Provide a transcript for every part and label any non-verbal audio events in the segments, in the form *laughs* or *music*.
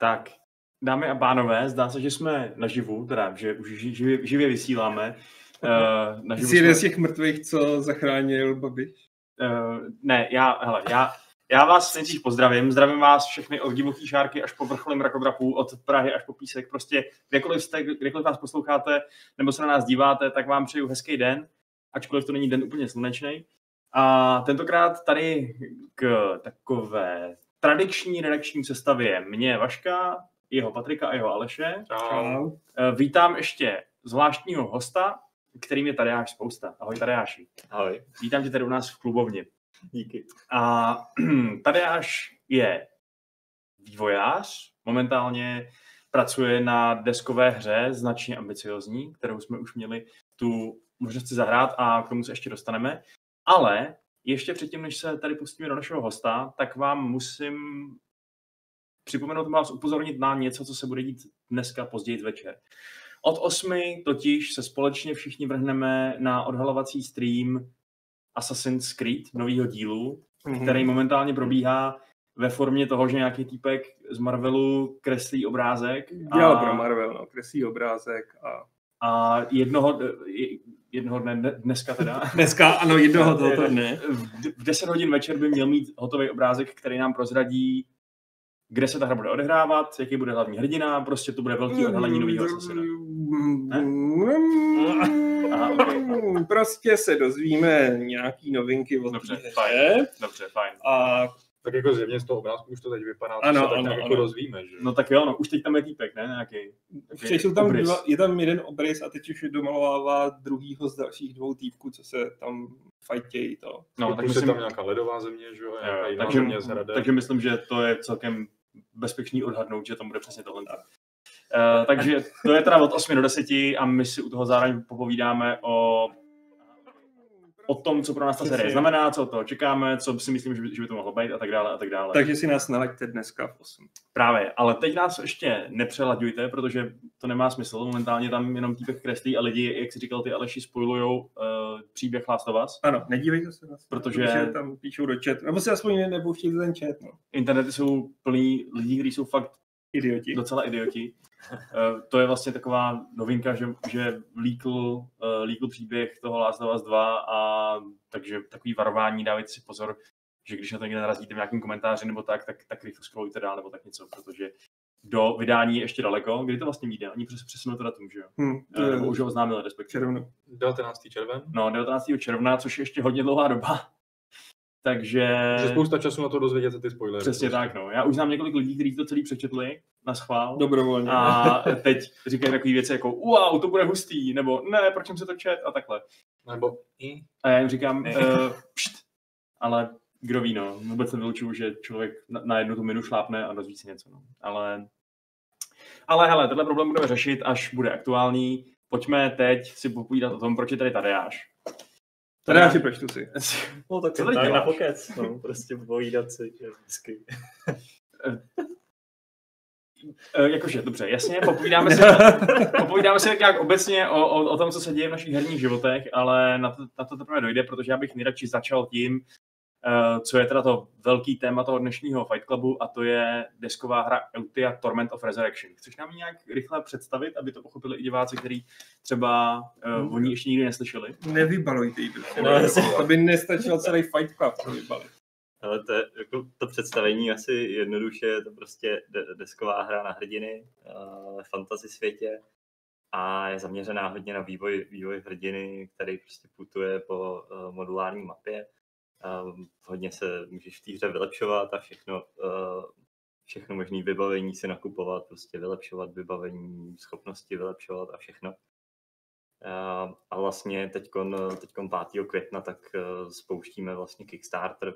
Tak, dámy a pánové, zdá se, že jsme naživu, teda, že už živě, živě vysíláme. Uh, naživu Jsi jeden z těch mrtvých, co zachránil Babiš? Uh, ne, já, hele, já, já vás nejdřív pozdravím, zdravím vás všechny od divoký šárky až po vrcholy mrakodrapů, od Prahy až po Písek, prostě kdekoliv jste, kdekoliv nás posloucháte nebo se na nás díváte, tak vám přeju hezký den, ačkoliv to není den úplně slunečný. A tentokrát tady k takové tradiční redakční sestavě mě Vaška, jeho Patrika a jeho Aleše. Čau. Eh, vítám ještě zvláštního hosta, kterým je Tadeáš Spousta. Ahoj Tadeáši. Ahoj. Vítám tě tady u nás v klubovně. Díky. A *clears throat* Tadeáš je vývojář, momentálně pracuje na deskové hře, značně ambiciozní, kterou jsme už měli tu možnost si zahrát a k tomu se ještě dostaneme. Ale ještě předtím, než se tady pustíme do našeho hosta, tak vám musím připomenout vás upozornit na něco, co se bude dít dneska později večer. Od 8 totiž se společně všichni vrhneme na odhalovací stream Assassin's Creed nového dílu, mm-hmm. který momentálně probíhá ve formě toho, že nějaký týpek z Marvelu kreslí obrázek. Dělal a... pro Marvel, no, kreslí obrázek a... A jednoho, jednoho dne, dneska teda. *laughs* dneska, ano, jednoho tohoto dne. V 10 hodin večer by měl mít hotový obrázek, který nám prozradí, kde se ta hra bude odehrávat, jaký bude hlavní hrdina, prostě to bude velký odhalení nového. Aha, okay. Prostě se dozvíme nějaký novinky od Dobře, fajn. Dobře, fajn. A tak jako zjevně z toho obrázku už to teď vypadá, ano, se tak ano, jako ano. rozvíme, že? No tak jo, no, už teď tam je týpek, ne? Nějaký, nějaký jsou tam dva, je tam jeden obrys a teď už domalovává druhýho z dalších dvou týpků, co se tam fajtějí to. No, tak myslím, tam nějaká ledová země, že jo, nějaká jo, takže, země takže myslím, že to je celkem bezpečný odhadnout, že tam bude přesně tohle. Uh, takže to je teda od 8 do 10 a my si u toho zároveň popovídáme o o tom, co pro nás ta série znamená, co to čekáme, co si myslím, že by, že by to mohlo být a tak dále a tak dále. Takže si nás nalaďte dneska v 8. Právě, ale teď nás ještě nepřelaďujte, protože to nemá smysl. Momentálně tam jenom týpek kreslí a lidi, jak si říkal ty Aleši, spojujou uh, příběh Last of Us. Ano, nedívejte se nás. Protože protože tam píšou do chat, nebo si aspoň nepouštějte ten chat. No. Internety jsou plný lidí, kteří jsou fakt idioti. docela idioti. Uh, to je vlastně taková novinka, že, že líkl, uh, líkl příběh toho Last of Us 2 a takže takový varování, dávajte si pozor, že když na to někde narazíte v nějakém komentáři nebo tak, tak, tak rychle scrollujte dál nebo tak něco, protože do vydání je ještě daleko. Kdy to vlastně vyjde? Oni přes, přesunou to datum, že jo? Hmm, to je, nebo už ho oznámili, respektive. Červnu. 19. červen? No, 19. června, což je ještě hodně dlouhá doba. Takže... Že spousta času na to dozvědět se ty spoilery. Přesně prostě. tak, no. Já už znám několik lidí, kteří to celý přečetli na schvál. Dobrovolně. A teď říkají takové věci jako wow, to bude hustý, nebo ne, proč jsem se to čet a takhle. Nebo i. A já jim říkám, uh, pšt, ale kdo ví, no. Vůbec nevylučuju, že člověk na, na jednu tu minu šlápne a dozví si něco, no. Ale, ale hele, tenhle problém budeme řešit, až bude aktuální. Pojďme teď si popovídat o tom, proč je tady Tadeáš. Tady já si prečtu si. *laughs* No tak Co tady tady na pokec, no, prostě povídat si, že vždycky. *laughs* E, jakože, dobře, jasně, popovídáme si, *laughs* popovídáme si tak nějak obecně o, o, o, tom, co se děje v našich herních životech, ale na to, na to teprve dojde, protože já bych nejradši začal tím, uh, co je teda to velký téma toho dnešního Fight Clubu a to je desková hra Eutia Torment of Resurrection. Chceš nám ji nějak rychle představit, aby to pochopili i diváci, kteří třeba uh, o ní ještě nikdy neslyšeli? Nevybalujte jí. No, jasně. to by nestačil celý Fight Club to vybalit. Ale to, je, jako, to představení asi jednoduše, je to prostě de- desková hra na hrdiny uh, ve fantasy světě a je zaměřená hodně na vývoj, vývoj hrdiny, který prostě putuje po uh, modulární mapě. Um, hodně se můžeš v té hře vylepšovat a všechno, všechno možné vybavení si nakupovat, prostě vylepšovat vybavení, schopnosti vylepšovat a všechno. A vlastně teď 5. května tak spouštíme vlastně Kickstarter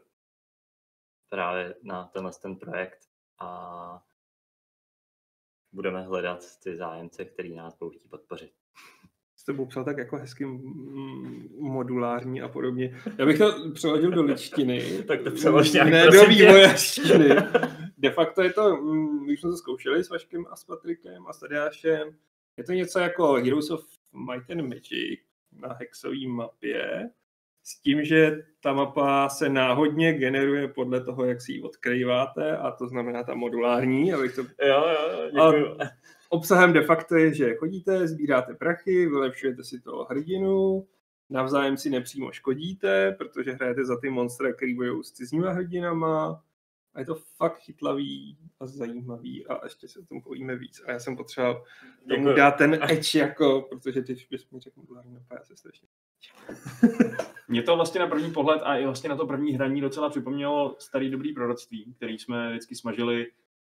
právě na tenhle ten projekt a budeme hledat ty zájemce, který nás budou chtít podpořit. Jste to popsal tak jako hezky modulární a podobně. Já bych to přeložil do ličtiny. *laughs* tak to přelož nějak, Ne do vývojařštiny. *laughs* De facto je to, když jsme to zkoušeli s Vaškem a s Patrikem a s Tadeášem, je to něco jako Heroes of Might and Magic na hexové mapě, s tím, že ta mapa se náhodně generuje podle toho, jak si ji odkrýváte, a to znamená ta modulární, abych to... Jo, jo, děkuju. A obsahem de facto je, že chodíte, sbíráte prachy, vylepšujete si toho hrdinu, navzájem si nepřímo škodíte, protože hrajete za ty monstra, který bojují s cizíma hrdinama, a je to fakt chytlavý a zajímavý a ještě se o tom povíme víc. A já jsem potřeboval tomu dát ten edge, jako, protože ty bys mi řekl modulární mapa, já se strašně *laughs* Mě to vlastně na první pohled a i vlastně na to první hraní docela připomnělo starý dobrý proroctví, který jsme vždycky smažili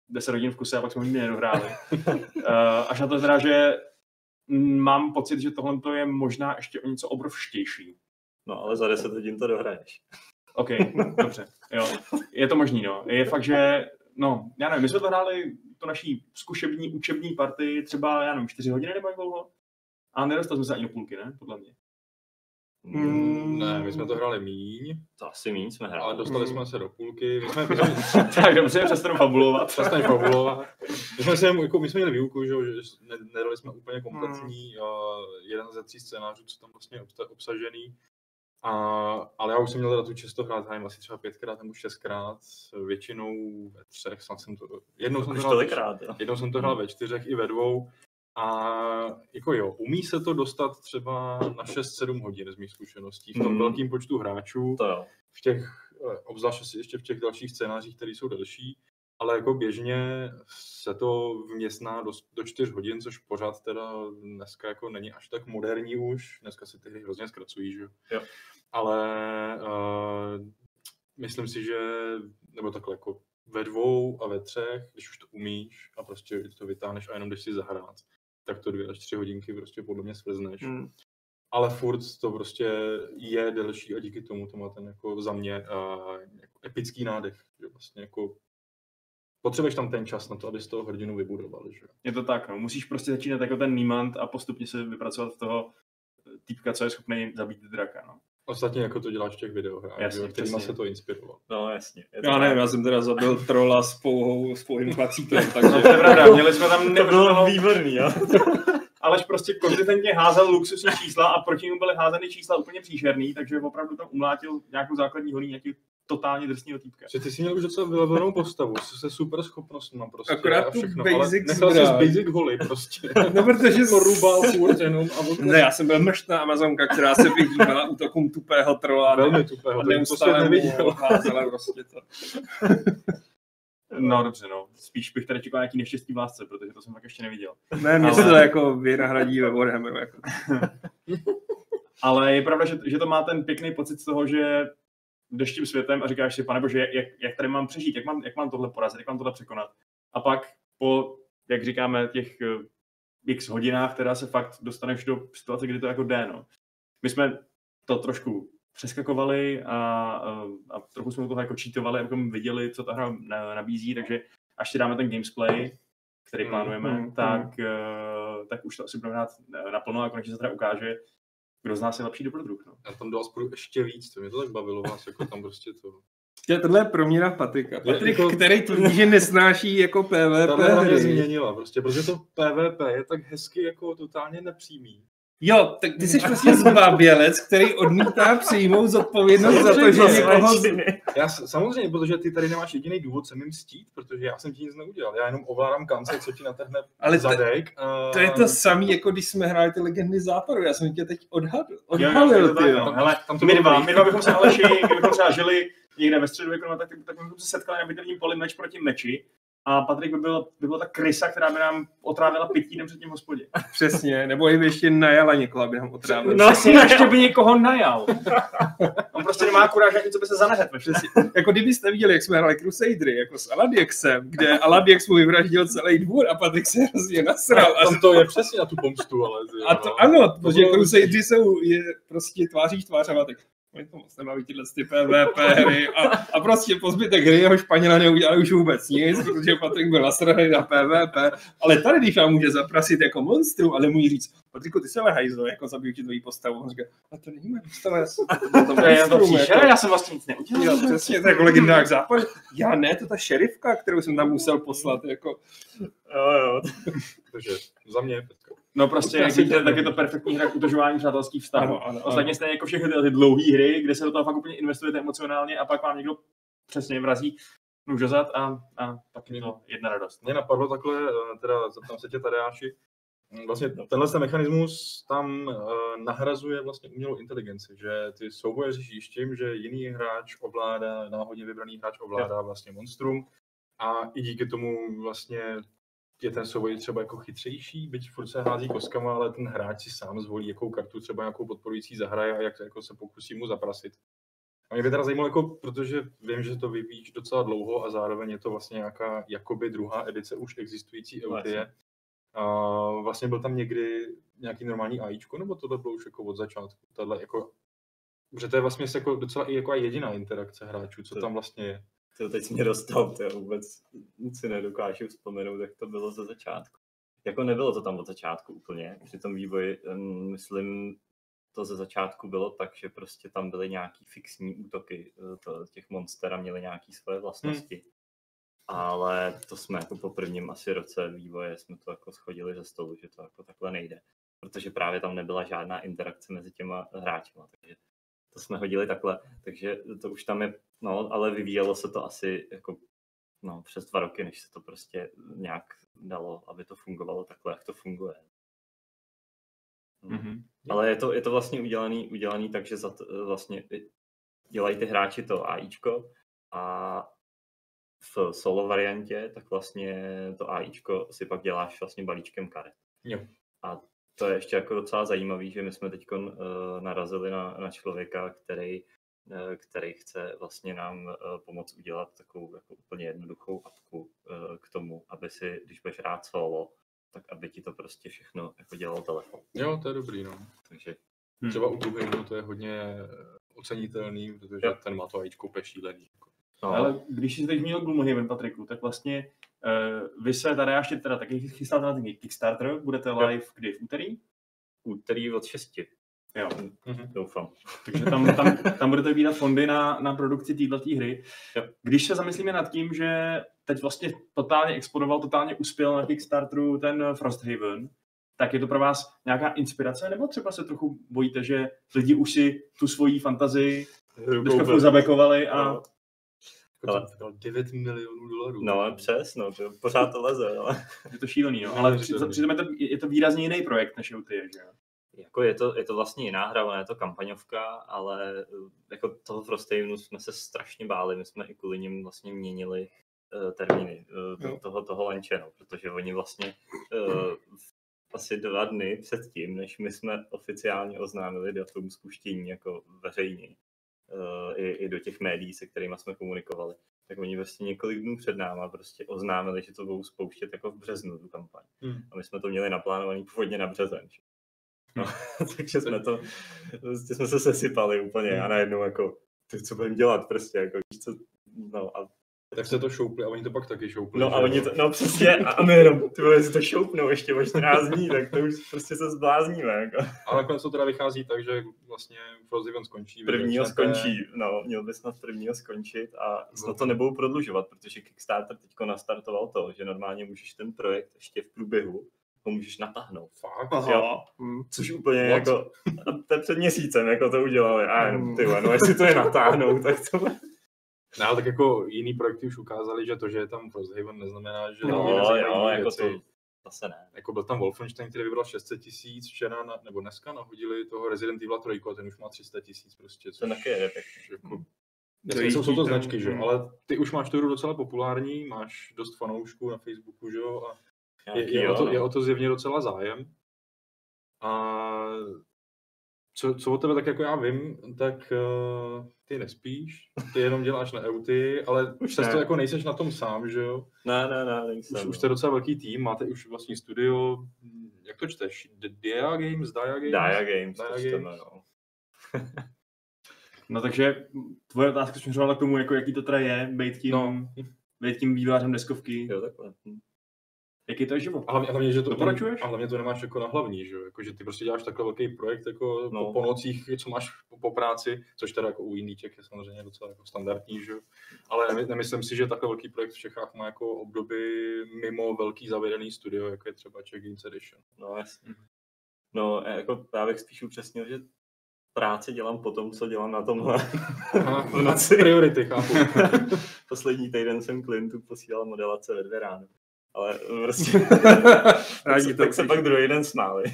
10 hodin v kuse a pak jsme ho nikdy nedohráli. uh, *laughs* až na to teda, že mám pocit, že tohle je možná ještě o něco obrovštější. No, ale za 10 hodin to dohraješ. OK, dobře, jo. Je to možný, no. Je fakt, že, no, já nevím, my jsme to hráli to naší zkušební, učební partii třeba, já nevím, 4 hodiny nebo jak dlouho? A nedostali jsme se ani do půlky, ne? Podle mě. Mm, Ne, my jsme to hráli míň, To asi méně jsme hráli. ale dostali Mm. jsme se do půlky. My jsme, my *laughs* jsme tak dobře, přestanu fabulovat. přestaň fabulovat. My jsme, se, jako, my jsme měli výuku, že, že ne, nedali jsme úplně kompletní uh, jeden ze tří scénářů, co tam vlastně obsta- obsažený. A, ale já už jsem měl teda tu čest to hrát, hrajím asi třeba pětkrát nebo šestkrát, většinou ve třech, snad jsem to, jednou jsem to Už hrál tolikrát, jo. Jednou jsem to hrál ve čtyřech i ve dvou. A jako jo, umí se to dostat třeba na 6-7 hodin z mých zkušeností v tom Mm. velkém počtu hráčů, To jo. v těch, eh, obzvlášť asi ještě v těch dalších scénářích, které jsou delší, ale jako běžně se to vměstná do, do 4 hodin, což pořád teda dneska jako není až tak moderní už, dneska se ty hry hrozně zkracují, že jo. Jo. Ale uh, myslím si, že, nebo takhle jako ve dvou a ve třech, když už to umíš a prostě to vytáhneš a jenom jdeš si zahrát, tak to dvě až tři hodinky prostě podle mě svrzneš. Mm. Ale furt to prostě je delší a díky tomu to má ten jako za mě uh, jako epický nádech, že vlastně jako potřebuješ tam ten čas na to, aby z toho hrdinu vybudoval, že. Je to tak, no. Musíš prostě začínat jako ten Niemand a postupně se vypracovat v toho týpka, co je schopný zabít draka, no. Ostatně jako to děláš v těch videohrách, Jasně, kterýma přesně. se to inspiroval. No, jasně. Já tak. nevím, já jsem teda zabil trola s pouhou, s pouhým klacíkem, *laughs* No, to je takže pravda, měli jsme tam To bylo neuvěřitelnou, výborný, jo. *laughs* Aleš prostě konzistentně házel luxusní čísla a proti němu byly házeny čísla úplně příšerný, takže opravdu tam umlátil nějakou základní holí, nějaký totálně drsného týpka. Že ty jsi měl už docela vylevenou postavu, se super schopnostma prostě Akorát a tu všechno, basic ale nechal jsi zbraň. basic holy prostě. *laughs* no protože to rubal furt jenom a vůbec Ne, já jsem byl mrštná Amazonka, která se vyhýbala útokům tupého trola velmi tupého, a to jsem to svět neustále mu neviděl. házela prostě to. No dobře, no. Spíš bych tady čekal nějaký neštěstí v lásce, protože to jsem tak ještě neviděl. Ne, mě Ale- se to jako vynahradí ve Warhammeru. Jako. *laughs* Ale je pravda, že, že to má ten pěkný pocit z toho, že jdeš tím světem a říkáš si, pane bože, jak, jak tady mám přežít, jak mám, jak mám tohle porazit, jak mám tohle překonat. A pak po, jak říkáme, těch eh, x hodinách, teda se fakt dostaneš do situace, kdy to jako jde, no. My jsme to trošku přeskakovali a, a, a trochu jsme toho jako cheatovali, abychom viděli, co ta hra na- nabízí, takže až si dáme ten gamesplay, který Mm, plánujeme, mm, tak, eh, tak už to asi budeme hrát naplno a konečně se teda ukáže, kdo z nás je lepší dobrodruh. No. Já tam dal spolu ještě víc, to mě to tak bavilo vás, jako tam prostě to. Tě, tohle je proměna Patrika. Patrik, jako- který tvrdí, že nesnáší jako PvP Tahle hra změnila prostě, protože to PvP je tak hezky jako totálně nepřímý. Jo, tak ty jsi prostě zbabělec, který odmítá přijmout zodpovědnost za to, že někoho... z- Já samozřejmě, protože ty tady nemáš jediný důvod se mi mstít, protože já jsem ti nic neudělal. Já jenom ovládám kance, co ti natrhne Ale to- zadek. A... To je to samé, jako když jsme hráli ty legendy západu. Já jsem tě teď odhadl, Jo, jo, je odhalil, to ty jo. no. Hele, tam to my dva, my dva bychom se Aleši, kdybychom třeba *laughs* žili někde ve středu no, tak, tak bychom se setkali na bitevním poli meč proti meči a Patrik by byl, by byla ta krysa, která by nám otrávila pět týdnů před tím hospodě. *laughs* Přesně, nebo i by ještě najala někoho, aby nám otrávil. No asi ještě by někoho najal. *laughs* On prostě nemá kuráž, jak něco by se zanehet. Přesně. Jako kdybyste viděli, jak jsme hráli Crusadery, jako s Aladiexem, kde Aladiex mu vyvraždil celý dvůr a Patrik se hrozně nasral. A, Tam to je přesně na tu pomstu, ale... jo, a to no. ano, protože Crusadery jsou je prostě tváří v tvář a Patrik. Mě to moc nebaví tyhle ty PvP hry a, a prostě po zbytek hry jeho Španěla neudělali už vůbec nic, protože Patrik byl nasraný na PvP, ale tady když vám může zaprasit jako monstru, ale může říct, Patriku, ty se hajzlo, jako zabiju ti tvoji postavu. On říká, a to není moje postava, já jsem to, *laughs* To to monstrum, příšer, já jsem vlastně nic neudělal. Jo, přesně, to je jako legendák západ. Já ne, to ta šerifka, kterou jsem tam musel poslat, jako. Jo, jo. *laughs* Takže za mě Petka. No prostě, jak vidíte, tak je to perfektní hra k udržování přátelských vztahů. Ostatně stejně jako všechny tyhle ty dlouhé hry, kde se do toho fakt úplně investujete emocionálně a pak vám někdo přesně vrazí nůž do zad a, a pak je to jedna radost. Mě napadlo takhle, eh, teda zeptám se tě Tadeáši, mm, vlastně tenhle ten mechanismus tam eh, nahrazuje vlastně umělou inteligenci, že ty souboje řešíš tím, že jiný hráč ovládá, náhodně vybraný hráč ovládá vlastně monstrum a i díky tomu vlastně je ten souboj třeba jako chytřejší, byť furt se hází kostkama, ale ten hráč si sám zvolí, jakou kartu třeba nějakou podporující zahraje a jak jako se pokusí mu zaprasit. A mě by teda zajímalo, jako, protože vím, že to vyvíjíš docela dlouho a zároveň je to vlastně nějaká jakoby druhá edice už existující Eutie. A vlastně byl tam někdy nějaký normální AIčko, nebo tohle bylo už jako od začátku? Tohle jako, že to je vlastně jako docela i jako jediná interakce hráčů, co tam vlastně je. To teď mě dostal, to já vůbec si nedokážu vzpomenout, jak to bylo ze začátku. Jako nebylo to tam od začátku úplně, při tom vývoji, myslím, to ze začátku bylo tak, že prostě tam byly nějaký fixní útoky eh, to, těch monster a měly nějaké svoje vlastnosti. Ale to jsme jako po prvním asi roce vývoje jsme to jako schodili ze stolu, že to jako takhle nejde. Protože právě tam nebyla žádná interakce mezi těma hráčima, takže to jsme hodili takhle, takže to už tam je, no, ale vyvíjelo se to asi jako no, přes dva roky, než se to prostě nějak dalo, aby to fungovalo takhle, jak to funguje. Hmm. Mhm. Ale je to, je to vlastně udělaný, udělaný tak, že za to, vlastně dělají ty hráči to AIčko a v solo variantě, tak vlastně to AIčko si pak děláš vlastně balíčkem karet. Jo. A to je ještě jako docela zajímavý, že my jsme teď uh, narazili na, na člověka, který, uh, který chce vlastně nám uh, pomoct udělat takovou jako úplně jednoduchou apku uh, k tomu, aby si, když budeš hrát solo, tak aby ti to prostě všechno jako dělal telefon. Jo, to je dobrý, no. Takže Hmm. Třeba u Gloomhaven to je hodně ocenitelný, protože Jo. ten má to AIčko úplně šílený. Jako. No, Ale když jsi teď zmínil Gloomhaven, Patriku, tak vlastně uh, vy se tady ještě teda taky chystáte na ten Kickstarter, budete live kdy v úterý? úterý od 6. Jo. Mhm. Doufám. Takže tam, tam, tam budete vybírat fondy na, na produkci této hry. Jo. Když se zamyslíme nad tím, že teď vlastně totálně explodoval, totálně uspěl na Kickstarteru ten Frosthaven, tak je to pro vás nějaká inspirace, nebo třeba se trochu bojíte, že lidi už si tu svoji fantazii deskovku zabekovali a No. Jako Ale- to dal 9 milionů dolarů. No, přes, no, to pořád to leze, ale *laughs* je to šílený, no. No, Ale je to při- přitom je to, je to výrazně jiný projekt než UT, že jo? jako je to, je to vlastně jiná hra, ona je to kampaňovka, ale eh, jako toho Frosthavenu jsme se strašně báli, my jsme i kvůli nim vlastně měnili uh, termíny uh, Jo. toho, toho lanče, no, protože oni vlastně uh, asi dva dny předtím, než my jsme oficiálně oznámili datum spuštění jako veřejně, i, i do těch médií, se kterými jsme komunikovali, tak oni vlastně několik dnů před náma prostě oznámili, že to budou spouštět jako v březnu tu kampaň. Hmm. A my jsme to měli naplánovaný původně na březen. že? No, *laughs* takže jsme to, prostě jsme se sesypali úplně a najednou jako, ty co budeme dělat prostě, jako víš co, no a, Tak se to šoupli a oni to pak taky šoupli. no a oni to, no přesně, a, my jenom, ty vole, si to šoupnou ještě o 14 dní, tak to už prostě se zblázníme, jako. A nakonec to teda vychází tak, že vlastně Frosthaven skončí. Prvního začnete- skončí, no, měl by snad prvního skončit a snad to nebudou prodlužovat, protože Kickstarter teďko nastartoval to, že normálně můžeš ten projekt ještě v průběhu ho můžeš natáhnout. Fakt? Jo. Hm. Což úplně What? jako, a to je před měsícem, jako to udělali. A jenom, Mm. ty vole, no jestli to je natáhnout, tak to... No, ale tak jako jiný projekty už ukázali, že to, že je tam Frosthaven, neznamená, že No, No, jo, jako to, zase ne. Jako byl tam Wolfenstein, který vybral 600 tisíc, včera na, nebo dneska nahodili toho Resident Evil 3 a ten už má 300 tisíc prostě. To taky je pěkný. Jako, To Jasně, jsou, jsou to značky, že jo, mm. ale ty už máš tu hru docela populární, máš dost fanoušků na Facebooku, že jo, a je, je, jo, o to, no. je o to zjevně docela zájem. A co, co o tebe tak jako já vím, tak uh, ty nespíš, ty jenom děláš na EUTy, ale *laughs* Už přesto ne. jako nejseš na tom sám, že jo? Ne, ne, ne, nejsem. Už, no. už jste docela velký tým, máte už vlastní studio, jak to čteš? Dia Games? Dia Games? Dia Games, Dia to Games. čteme, no. *laughs* No takže tvoje otázka směřovala k tomu, jako jaký to teda je, být tím, No. být tím vývojářem deskovky. Jo, takhle. Hm. Jaký to je život? A hlavně, hlavně, že to, Doporučuješ? A hlavně to nemáš jako na hlavní, že jo? Jako, že ty prostě děláš takhle velký projekt jako No. po, po, nocích, co máš po, po, práci, což teda jako u Indíček je samozřejmě docela jako standardní, že jo? Ale nemy- nemyslím si, že takhle velký projekt v Čechách má jako obdoby mimo velký zavědený studio, jako je třeba Czech Games Edition. No, jasně. No, jako já bych spíš upřesnil, že práci dělám po tom, co dělám na tomhle. Aha, *laughs* v noci. priority, chápu. *laughs* Poslední týden jsem klientů posílal modelace ve dvě ráno. Ale prostě, *laughs* tak, se, tak se pak druhý den smáli.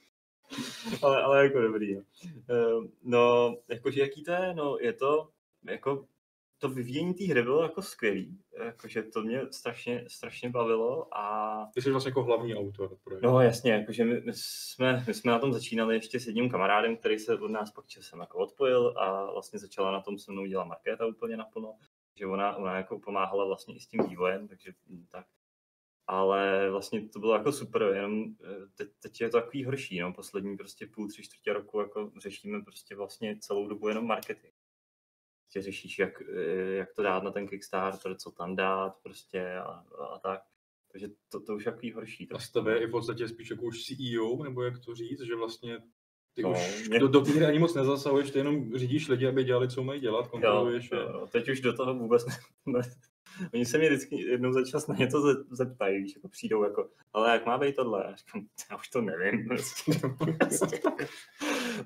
*laughs* ale, ale jako dobrý. No. Eh, No, jakože jaký to je? No, je to jako to vyvíjení té hry bylo jako skvělý. Jakože to mě strašně, strašně bavilo a Ty jsi vlastně jako hlavní autor projektu. No jasně, jakože my, my, jsme, my jsme na tom začínali ještě s jedním kamarádem, který se od nás pak časem jako odpojil a vlastně začala na tom se mnou dělat Markéta úplně naplno, že ona, ona jako pomáhala vlastně i s tím vývojem, takže tak. Ale vlastně to bylo jako super, jenom eh, teď, teď je to takový horší, no, poslední prostě půl, tři čtvrtě roku jako řešíme prostě vlastně celou dobu jenom marketing. Prostě řešíš, jak, eh, jak to dát na ten Kickstarter, co tam dát prostě a, a tak. Takže to, to už je takový horší. A trošku. z tebe je v podstatě spíš jako už CEO, nebo jak to říct, že vlastně ty No, už mě- do, do té hry ani moc nezasahuješ, ty jenom řídíš lidi, aby dělali, co mají dělat, Jo, kontroluješ. a- jo, teď už do toho vůbec ne. Oni se mě vždycky jednou za čas na něco ze- zeptají, víš, jako přijdou jako, ale jak má být tohle? Já říkám, já už to nevím. *laughs* Prostě.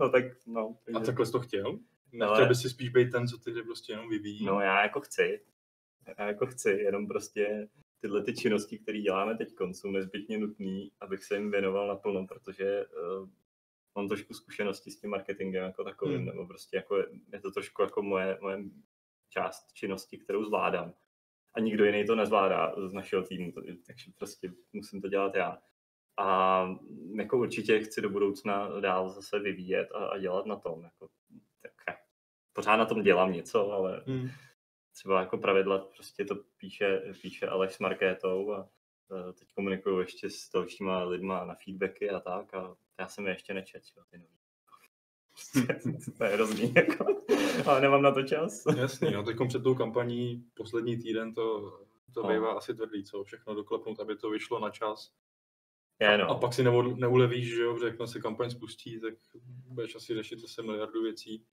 no tak, no. A takže- takhle jsi to chtěl? Nechtěl Ale- bys si spíš být ten, co ty prostě jenom vyvíjí? No já jako chci. Já jako chci, jenom prostě tyhle ty činnosti, které děláme teď, jsou nezbytně nutné, abych se jim věnoval naplno, protože uh, mám trošku zkušenosti s tím marketingem jako takovým, hmm. nebo prostě jako je, je to trošku jako moje, moje část činnosti, kterou zvládám. A nikdo jiný to nezvládá z našeho týmu, takže prostě musím to dělat já. A jako určitě chci do budoucna dál zase vyvíjet a, a dělat na tom. Jako, tak pořád na tom dělám něco, ale Hmm. třeba jako pravidla prostě to píše, píše Aleš s Markétou a eh, teď komunikuju ještě s dalšíma lidma na feedbacky a tak a já jsem je ještě nečet, jo, ty nový. *laughs* to je hrozný, jako, *laughs* ale nemám na to čas. *laughs* Jasný, no teď před tou kampaní poslední týden to, to No. bývá asi tvrdý, co všechno doklepnout, aby to vyšlo na čas. Je, no. A pak si neud, neulevíš, že jo, jakmile se kampaň spustí, tak budeš asi řešit zase miliardu věcí,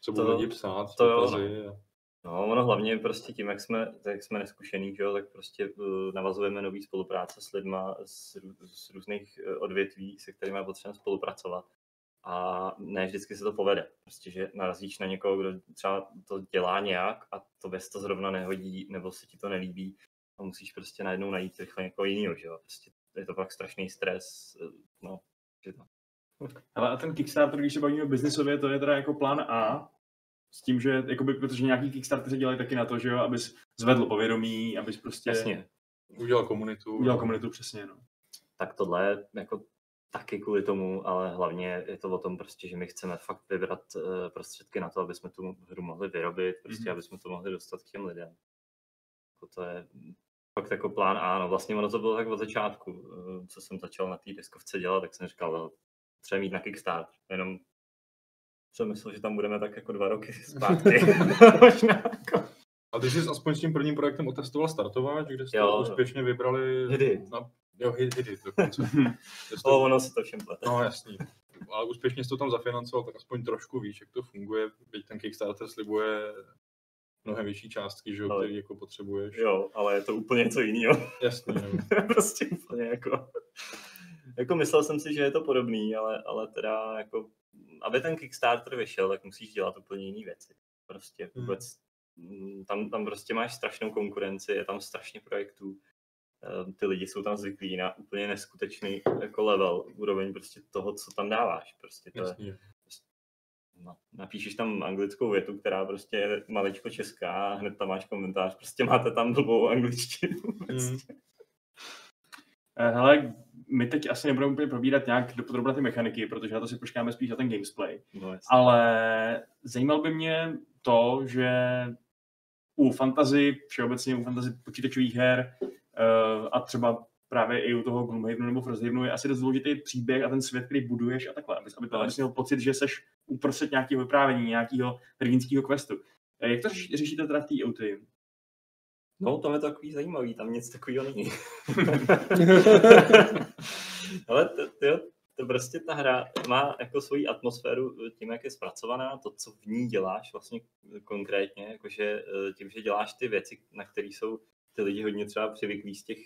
co budou lidi psát, to jo, dotazy a- No, ono hlavně prostě tím, jak jsme, jak jsme neskušený, že jo, tak prostě uh, navazujeme nový spolupráce s lidma z, z různých eh, odvětví, se kterými potřebujeme spolupracovat. A ne vždycky se to povede. Prostě, že narazíš na někoho, kdo třeba to dělá nějak a to bez to zrovna nehodí, nebo se ti to nelíbí a musíš prostě najednou najít rychle někoho jiného, že jo. Prostě je to pak strašný stres, eh, no, že to. Ale a ten Kickstarter, když se bavíme o biznisově, to je teda jako plán A, s tím, že jakoby, protože nějaký Kickstarter se dělají taky na to, že jo, abys zvedl povědomí, abys prostě Jasně, udělal komunitu. udělal komunitu přesně, no. tak tohle je jako taky kvůli tomu, ale hlavně je to o tom prostě, že my chceme fakt vybrat eh, prostředky na to, aby jsme tu hru mohli vyrobit, prostě Mhm. aby jsme to mohli dostat k těm lidem. Jako to je fakt jako plán A, no vlastně ono to bylo tak od začátku, eh, co jsem začal na té deskovce dělat, tak jsem říkal, "No, třeba mít na Kickstarter, jenom jsem myslel, že tam budeme tak jako dva roky *laughs* zpátky. *laughs* Možná jako. A ty jsi aspoň s tím prvním projektem otestoval startováč, kde jste Jo. úspěšně vybrali... Hidy. Na, jo, hit, hity dokonce. *laughs* Kde jste- O, ono se to všem plete. No jasný. Ale úspěšně jsi to tam zafinancoval, tak aspoň trošku víš, jak to funguje. Byť ten Kickstarter slibuje mnohem vyšší částky, že jo, Ale- který jako potřebuješ. Jo, ale je to úplně něco jiného. Jasný, no. *laughs* prostě úplně jako... Jako myslel jsem si, že je to podobný, ale, ale teda jako, aby ten Kickstarter vyšel, tak musíš dělat úplně jiné věci. Prostě Hmm. vůbec, mm, tam, tam prostě máš strašnou konkurenci, je tam strašně projektů. Eh, Ty lidi jsou tam zvyklí na úplně neskutečný jako level, úroveň prostě toho, co tam dáváš. Prostě to je, Jasný. no, napíšeš tam anglickou větu, která prostě je maličko česká a hned tam máš komentář, prostě máte tam blbou angličtinu. *laughs* Prostě. Eh, Hele, my teď asi nebudeme úplně probírat nějak dopodrobna ty mechaniky, protože na to si počkáme spíš na ten gamesplay. No, jasně. Ale zajímal by mě to, že u fantasy, všeobecně u fantasy počítačových her a třeba právě i u toho Gloomhavenu nebo Frosthavenu je asi dost důležitý příběh a ten svět, který buduješ a takhle, abys, aby to, abys měl pocit, že seš uprostřed nějakého vyprávění, nějakého hrdinského questu. Eh, Jak to řešíte teda v té OT? No, tam je to takový zajímavý, tam nic takového není. *laughs* Ale to, to, to prostě ta hra má jako svoji atmosféru tím, jak je zpracovaná, to, co v ní děláš vlastně konkrétně, jakože eh, tím, že děláš ty věci, na které jsou ty lidi hodně třeba přivyklí z těch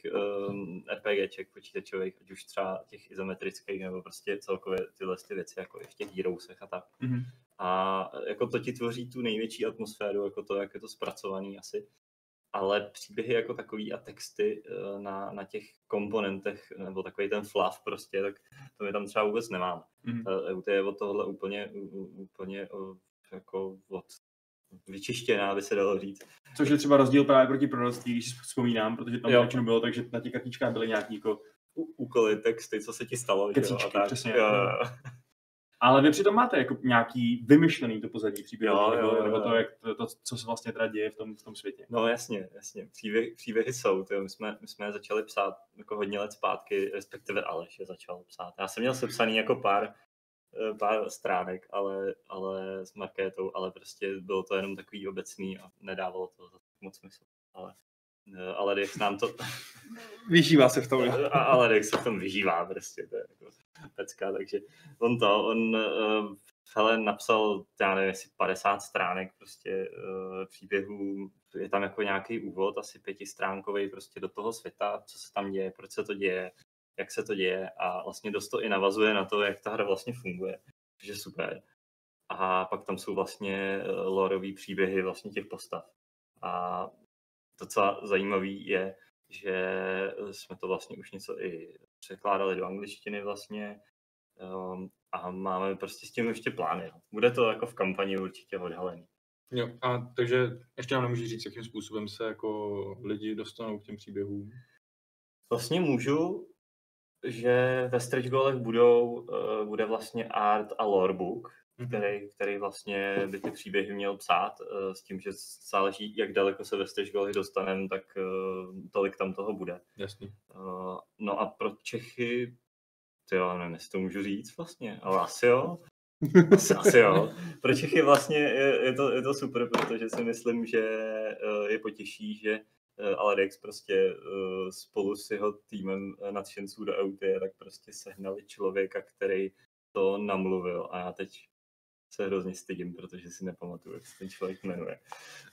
um, RPGček počítačových, ať už třeba těch izometrických, nebo prostě celkově tyhle ty věci, jako i v těch Heroesech a tak. Mhm. A jako to ti tvoří tu největší atmosféru, jako to, jak je to zpracovaný asi. Ale příběhy jako takový a texty eh, na, na těch komponentech, nebo takový ten fluff prostě, tak to my tam třeba vůbec nemáme. Mhm. Ta EUT je od tohohle úplně, úplně jako od vyčištěná, aby se dalo říct. Což je třeba rozdíl právě proti proroctví, když si vzpomínám, protože tam většinou bylo tak, že na těch kartičkách byly nějaký jako Úkoly, texty, co se ti stalo, že jo, a Kecíčky, tak. přesně. Jo. Ale vy přitom máte jako nějaký vymyšlený to pozadí příběhu, Jo, nebo, jo, jo, nebo to, jak to, to, co se vlastně teda děje v tom, v tom světě. No jasně, jasně. Příběh, příběhy jsou. Tyjo. My, jsme, my jsme začali psát jako hodně let zpátky, respektive Aleš je začal psát. Já jsem měl sepsaný jako pár, pár stránek, ale, ale s markétou, ale prostě bylo to jenom takový obecný a nedávalo to moc smysl. Ale, eh, ale Dex nám to, *laughs* Vyžívá se v tom. *laughs* a ale Dex se v tom vyžívá prostě, to je jako pecka, takže on to, on uh, hele, napsal, já nevím, jestli 50 stránek prostě uh, příběhů, je tam jako nějaký úvod, asi pětistránkový prostě do toho světa, co se tam děje, proč se to děje, jak se to děje a vlastně dost to i navazuje na to, jak ta hra vlastně funguje, což je super. A pak tam jsou vlastně uh, loreový příběhy vlastně těch postav. A docela zajímavý je, že jsme to vlastně už něco i překládali do angličtiny vlastně um, a máme prostě s tím ještě plány. no. Bude to jako v kampani určitě odhalený. Jo, a takže ještě nám nemůžeš říct, jakým způsobem se jako lidi dostanou k těm příběhům. Vlastně můžu, že ve stretch goalech budou, uh, bude vlastně art a lorebook, Mhm. který, který vlastně by ty příběhy měl psát, uh, s tím, že záleží, jak daleko se ve stretch goalech dostaneme, tak uh, tolik tam toho bude. Jasný. Uh, no a pro Čechy, ty jo, nevím, jestli to můžu říct vlastně, ale asi jo. *laughs* Asi, asi jo. Pro Čechy vlastně je, je, to, je to super, protože si myslím, že je potěší, že uh, Alex prostě uh, spolu s jeho týmem uh, nadšenců do EUT tak prostě sehnali člověka, který to namluvil a já teď se hrozně stydím, protože si nepamatuju, jak se ten člověk jmenuje.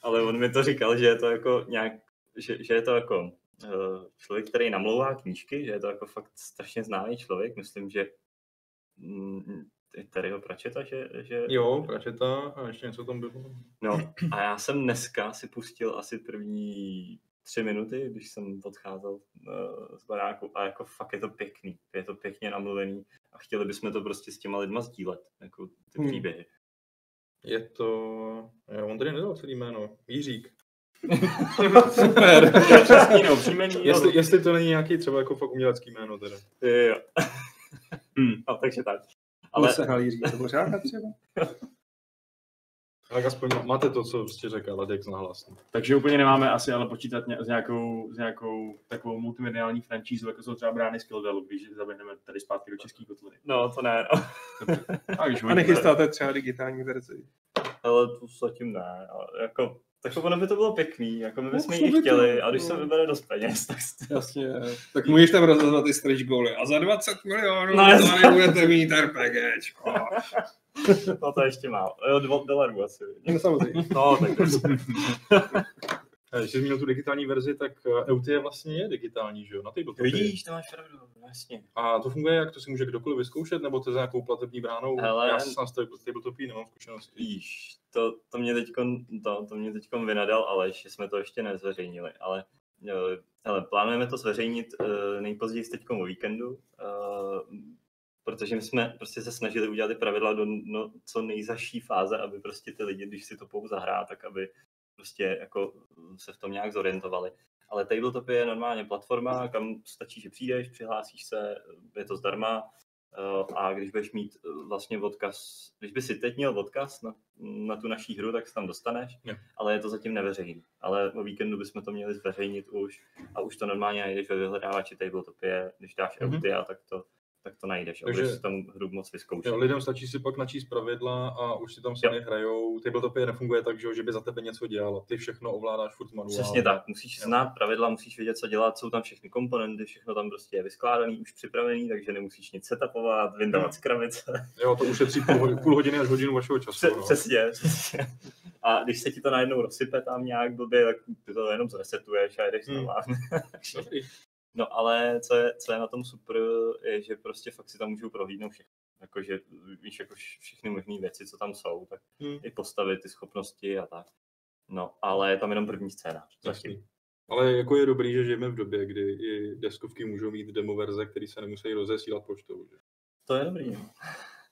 Ale on mi to říkal, že je to jako nějak, že, že je to jako eh, člověk, který namlouvá knížky, že je to jako fakt strašně známý člověk. Myslím, že mm, Terryho Pračeta, že, že Jo, Pračeta a ještě něco tam bylo. No a já jsem dneska si pustil asi první tři minuty, když jsem odcházel uh, z baráku a jako fakt je to pěkný, je to pěkně namluvený a chtěli bychom to prostě s těma lidma sdílet, jako ty Hmm. příběhy. Je to... Jo, on tady nedal celý jméno. Jiřík. *laughs* Super. Český nebo příjmení, *laughs* Jestli, jestli to není nějaký třeba jako fakt umělecký jméno teda. Jo, jo. Hmm. A *laughs* takže tak. Ale Ale se hrál říct, to pořád třeba? Tak aspoň má- máte to, co prostě řekl Ladex nahlas. no. Takže úplně nemáme asi ale počítat ně, s, nějakou, s nějakou takovou multimediální franšízu, jako jsou třeba brány z Kildalu, když zaběhneme tady zpátky do české kotliny. no, to ne, no. A, když A nechystáte třeba digitální verzi. Ale to zatím ne. Ale jako, tak ono by to bylo pěkný, jako my bychom šlo ji by to, chtěli a když se no. vybere dost peněz, tak Jasně. Tak můžeš tam rozhodovat ty stretch goaly. A za 20 milionů No, no, jasně. tady budete mít RPGčko. *laughs* no to ještě málo. Jo, dvou dolarů asi. No samozřejmě. No, tak to A Když jsi zmínil tu digitální verzi, tak eh, EUT je vlastně je digitální, že jo? Na tabletopě. Vidíš, to máš pravdu, jasně. A to funguje jak? To si může kdokoliv vyzkoušet, nebo to je za nějakou platební bránou? Hele. Já jsem s tabletopí nemám zkušenosti. Víš, to, to mě teďkon, to, to mě teďkon vynadal Aleš, že jsme to ještě nezveřejnili, ale eh, hele, plánujeme to zveřejnit uh, nejpozději teďkom o víkendu, uh, protože my jsme prostě se snažili udělat ty pravidla do no, co nejzaší fáze, aby prostě ty lidi, když si to pou zahrát, tak aby prostě jako se v tom nějak zorientovali. Ale Tabletop je normálně platforma, kam stačí, že přijdeš, přihlásíš se, je to zdarma, Eh, a když budeš mít eh, vlastně odkaz, když by si teď měl odkaz na, na tu naší hru, tak se tam dostaneš, Jo. ale je to zatím neveřejný. Ale o víkendu bychom to měli zveřejnit už a už to normálně najdeš ve vyhledávači Tabletopě, když dáš Mhm. mm-hmm. Eutia, tak to, tak to najdeš. A Takže- si tam hru moc vyzkoušet. Jo, lidem stačí si pak načíst pravidla a už si tam sami hrajou. Tabletopy nefunguje tak, že, jo, by za tebe něco dělal. Ty všechno ovládáš furt manuálně. Přesně tak, musíš Jo. znát pravidla, musíš vědět, co dělat, jsou tam všechny komponenty, všechno tam prostě je vyskládaný, už připravený, takže nemusíš nic setupovat, vyndávat z krabice. Jo, to ušetří půl, půl hodiny až hodinu vašeho času. Pře- no. přesně, přesně. A když se ti to najednou rozsype tam nějak blbě, tak ty to jenom zresetuješ a jedeš Hmm. No ale co je, co je na tom super, je, že prostě fakt si tam můžou prohlídnout všechno. Jakože víš, jako vš- všechny možné věci, co tam jsou, tak Hmm. i postavit ty schopnosti a tak. No, ale je tam jenom první scénář. Zatím. Jasný. Ale jako je dobrý, že žijeme v době, kdy i deskovky můžou mít demo verze, které se nemusí rozesílat poštou. Že? To je dobrý. no.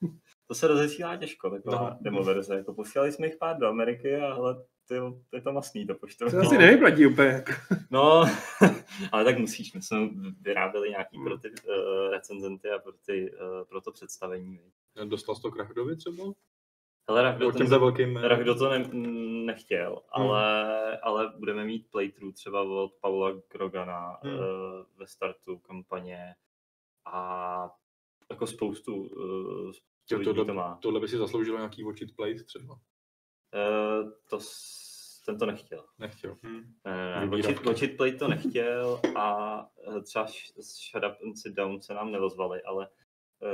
*laughs* To se rozesílá těžko, taková No. demo verze. Jako posílali jsme jich pár do Ameriky a hele, ty, je to masný to poštou. To asi nevyplatí úplně. *laughs* No, *laughs* ale tak musíš. My jsme vyráběli nějaký Hmm. pro ty uh, recenzenty a pro, ty, uh, pro to představení. Dostal jsi to Krachdovi třeba? Hele, Rachdo, těmhle velkým... ten, Rachdo to ne, nechtěl, Hmm. ale, ale budeme mít playthrough třeba od Paula Grogana Hmm. uh, ve startu kampaně a jako spoustu, uh, spoustu lidí tohle, to má. tohle by si zasloužilo nějaký watch it plate třeba. Uh, to, ten to nechtěl. Nechtěl. Hm. Ne, ne, ne. Vybírat. Watch it, Watch it Play to nechtěl a eh, třeba Sh- Shut Up and Sit Down se nám neozvali, ale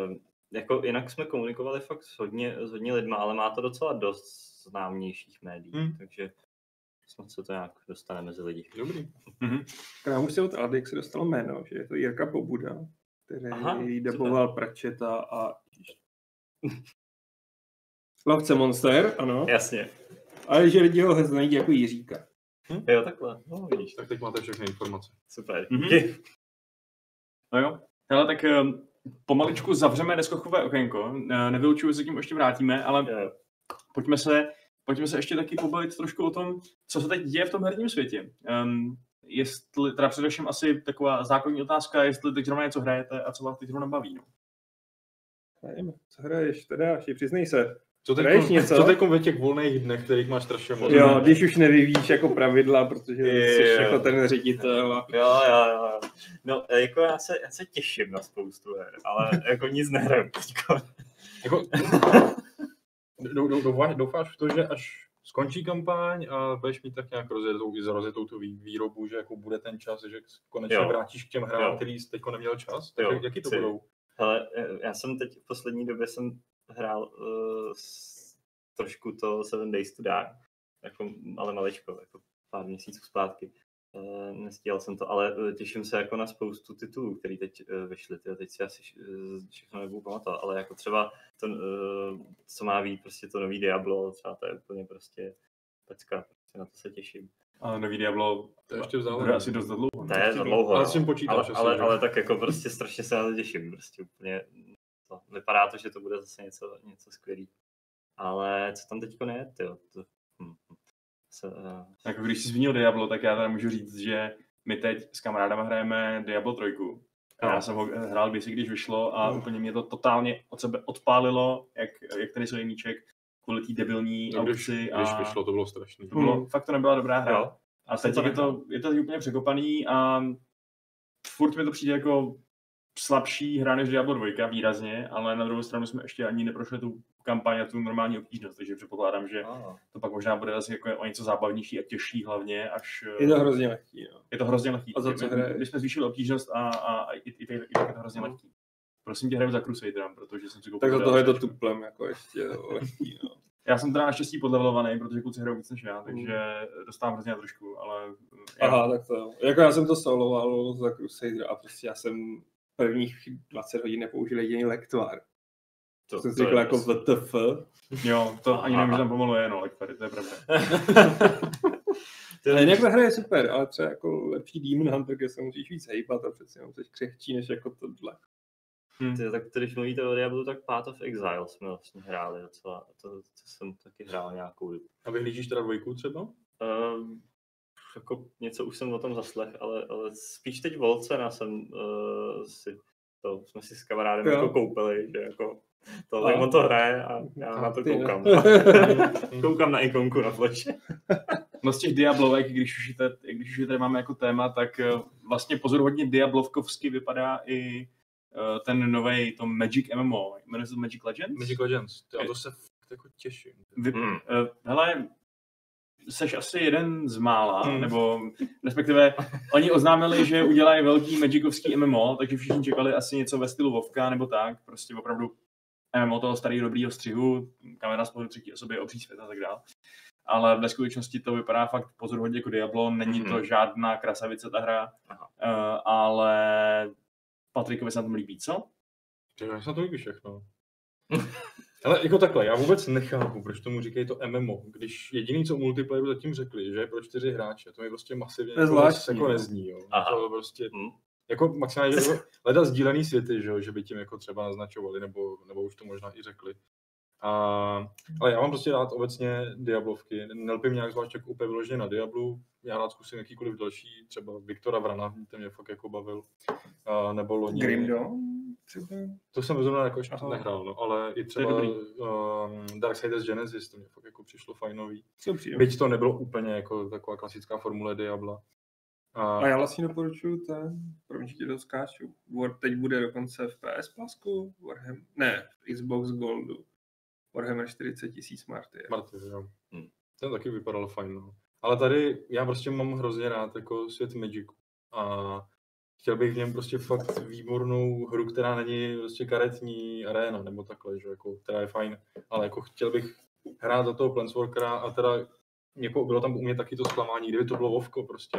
um, jako jinak jsme komunikovali fakt s hodně, s hodně lidma, ale má to docela dost známějších médií, Hmm. takže snad se to nějak dostane mezi lidi. Dobrý. K už se od se dostalo jméno, že je to Jirka Pobuda, který Aha, daboval Pračeta a Lovce Monster, ano. Jasně. Ale že lidi ho znají jako Jiříka. Jo, takhle. No, vidíš. Tak teď máte všechny informace. Super. Mhm. Díky. No jo. Hele, tak um, pomaličku zavřeme neskochové okénko. Ne- Nevylučuju, že se tím ještě vrátíme, ale Jo. pojďme se, pojďme se ještě taky pobavit trošku o tom, co se teď děje v tom herním světě. Um, jestli, teda především asi taková základní otázka, jestli teď zrovna něco hrajete a co vás teď zrovna baví. No. Nevím, co hraješ, teda, ještě přiznej se. Co teď, Hraješ něco? co teď ve těch volných dnech, kterých máš strašně moc? Jo, když už nevyvíjíš jako pravidla, protože jsi Jo. jako ten ředitel a Jo, jo, jo. jo. No, jako já se, já se těším na spoustu her, ale *laughs* jako nic nehraju teďko. Jako, *laughs* dou- dou- doufáš, doufáš v to, že až skončí kampaň a budeš mít tak nějak rozjetou, rozjetou tu vý- výrobu, že jako bude ten čas, že konečně Jo. vrátíš k těm hrám, Jo. který jsi teď neměl čas? Tak Jo, jak- jaký to chci. budou? Ale já jsem teď v poslední době jsem hrál uh, s, trošku to Seven Days to Die, jako, ale maličko, jako pár měsíců zpátky. Uh, nestíhal jsem to, ale eh, těším se jako na spoustu titulů, které teď uh, vyšly. Tyjo, teď si asi uh, všechno nebudu pamatovat, ale jako třeba to, uh, co má být prostě to nový Diablo, třeba to je úplně prostě pecka, prostě na to se těším. A nový Diablo To je ještě v bude záloze. asi dost dlouho. To je dlouho. Ale no. počítáš ale, ale, ale, tak jako prostě strašně se na to těším. Prostě úplně to. Vypadá to, že to bude zase něco, něco skvělý. Ale co tam teďko ne, tyjo, to, hm, hm. se, uh, Jako když jsi zmínil Diablo, tak já teda můžu říct, že my teď s kamarádama hrajeme Diablo 3. A já No. jsem ho hrál kdysi, když vyšlo a No. úplně mě to totálně od sebe odpálilo, jak, jak tady jsou míček kvůli té debilní No, když, aukci. když a vyšlo, to bylo strašný. to bylo, Hmm. fakt to nebyla dobrá hra. jo, A teď to je to, je to úplně překopaný a furt mi to přijde jako slabší hra než Diablo 2 výrazně, ale na druhou stranu jsme ještě ani neprošli tu kampaň a tu normální obtížnost, takže předpokládám, že a, to pak možná bude zase jako o něco zábavnější a těžší hlavně, až je to hrozně lehký. No. je to hrozně lehký. A za co? My jsme zvýšili obtížnost a, a, a i, i, i, i, tak je to hrozně No. lehký. Prosím tě, hraju za Crusaderem, protože jsem si koupil Tak za toho je to tuplem, jako ještě lehký. No. *laughs* Já jsem teda naštěstí podlevelovaný, protože kluci hrajou víc než já, takže dostávám hrozně na trošku, ale já, Aha, tak to jo. Jako já jsem to soloval za Crusader a prostě já jsem prvních 20 hodin nepoužil jediný lektvar. to, jsem si to řekl je jako prostě- VTF. jo, to ani nevím, že tam pomalu je, no, Lekfary, to je pravda. Ale jinak ta hra je super, ale třeba jako lepší Demon Hunter, kde se musíš víc hejbat a přeci jenom jsi křehčí než jako tohle. Hm. Ty, tak když mluvíte o Diablu, tak Path of Exile jsme vlastně hráli docela. To, to jsem taky hrál nějakou dobu. A vyhlížíš teda dvojku třeba? Um, jako něco už jsem o tom zaslech, ale, ale spíš teď Volcena jsem uh, si, to jsme si s kamarádem Jo. jako koupili, že jako to, A- tak on to hraje a já A na to koukám. *laughs* koukám na ikonku na fleše. No z těch Diablovek, když už, je tady, když už je tady máme jako téma, tak eh, vlastně pozoruhodně Diablovkovsky vypadá i eh, ten nový to Magic MMO, jmenuje se to Magic Legends? Magic Legends, a to se fakt jako těším. Vy, Hmm. uh, hele, seš asi jeden z mála, Hmm. nebo respektive oni oznámili, že udělají velký Magigovský MMO, takže všichni čekali asi něco ve stylu Vovka nebo tak, prostě opravdu MMO toho starého dobrýho střihu, kamera z pohledu třetí osoby, obří svět a tak dále. Ale ve skutečnosti to vypadá fakt pozoruhodně jako Diablo, není Mhm. to žádná krasavice ta hra, Aha. uh, ale Patrikovi se na tom líbí, co? Já se na to líbí všechno. *laughs* Ale jako takhle, já vůbec nechápu, proč tomu říkají to MMO, když jediný, co u multiplayeru zatím řekli, že je pro čtyři hráče, to mi prostě masivně jako, zvláštní, jako no. nezní, jo. Aha. To prostě, Hm. jako maximálně, že *laughs* hledat sdílený světy, že, jo, že by tím jako třeba naznačovali, nebo, nebo už to možná i řekli. A, ale já mám prostě rád obecně Diablovky, nelpím nějak zvlášť jako úplně vyloženě na Diablu, já rád zkusím jakýkoliv další, třeba Viktora Vrana, ten mě fakt jako bavil, a, nebo loni. Grim Dawn třeba? To jsem zrovna jako ještě Aha. nehrál, no, ale i třeba dobrý. um, Darksiders Genesis, to mě fakt jako přišlo fajnový. Příjemné. Byť to nebylo úplně jako taková klasická formule Diabla. A, A já vlastně doporučuju ten, promiň, že ti to skáču. War teď bude dokonce v PS Plusku, Warhammer, ne, v Xbox Goldu. Warhammer 40 tisíc Martyr. Marty, jo. Hm. Ten taky vypadal fajn, no. Ale tady já prostě mám hrozně rád jako svět Magicu. A chtěl bych v něm prostě fakt výbornou hru, která není prostě karetní arena, nebo takhle, že jako, která je fajn. Ale jako chtěl bych hrát za toho Planeswalkera a teda jako bylo tam u mě taky to zklamání, kdyby to bylo Vovko prostě.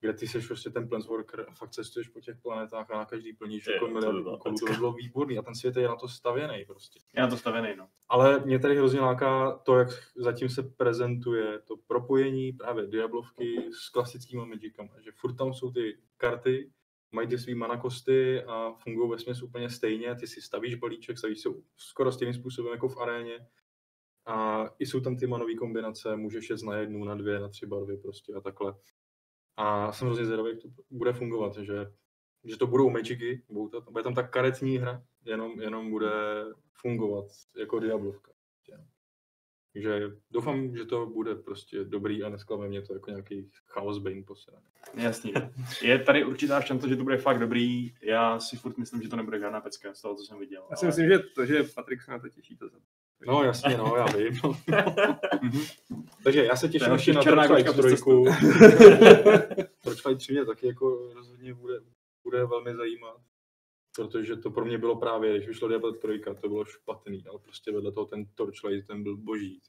Kde ty seš prostě ten Planeswalker a fakt cestuješ po těch planetách a na každý plníš jako úkolů, to by bylo výborný a ten svět je na to stavěný prostě. Já to stavěný, no. Ale mě tady hrozně láká to, jak zatím se prezentuje to propojení právě Diablovky s klasickými Magicama, že furt tam jsou ty karty, mají ty svý mana kosty a fungují ve směs úplně stejně, ty si stavíš balíček, stavíš se skoro stejným způsobem jako v aréně a i jsou tam ty manové kombinace, můžeš jet na jednu, na dvě, na tři barvy prostě a takhle. A jsem hrozně zvědavý, jak to bude fungovat, že, že to budou Magicy, budou to, bude tam ta karetní hra, jenom, jenom bude fungovat jako Diablovka. prostě. Takže doufám, že to bude prostě dobrý a nesklame mě to jako nějaký Chaos Bane posledný. Jasný. no. Je tady určitá šance, že to bude fakt dobrý. Já si furt myslím, že to nebude žádná pecka z toho, co jsem viděl. Já si myslím, že to, že Patrik se na to těší, to za No jasně, no, já vím. Mhm. Takže já se těším je ještě na černá Torchlight kočka přes 3. Torchlight 3 mě taky jako rozhodně bude, bude velmi zajímat. Protože to pro mě bylo právě, když vyšlo Diablo 3, to bylo špatný, ale prostě vedle toho ten Torchlight, ten byl boží.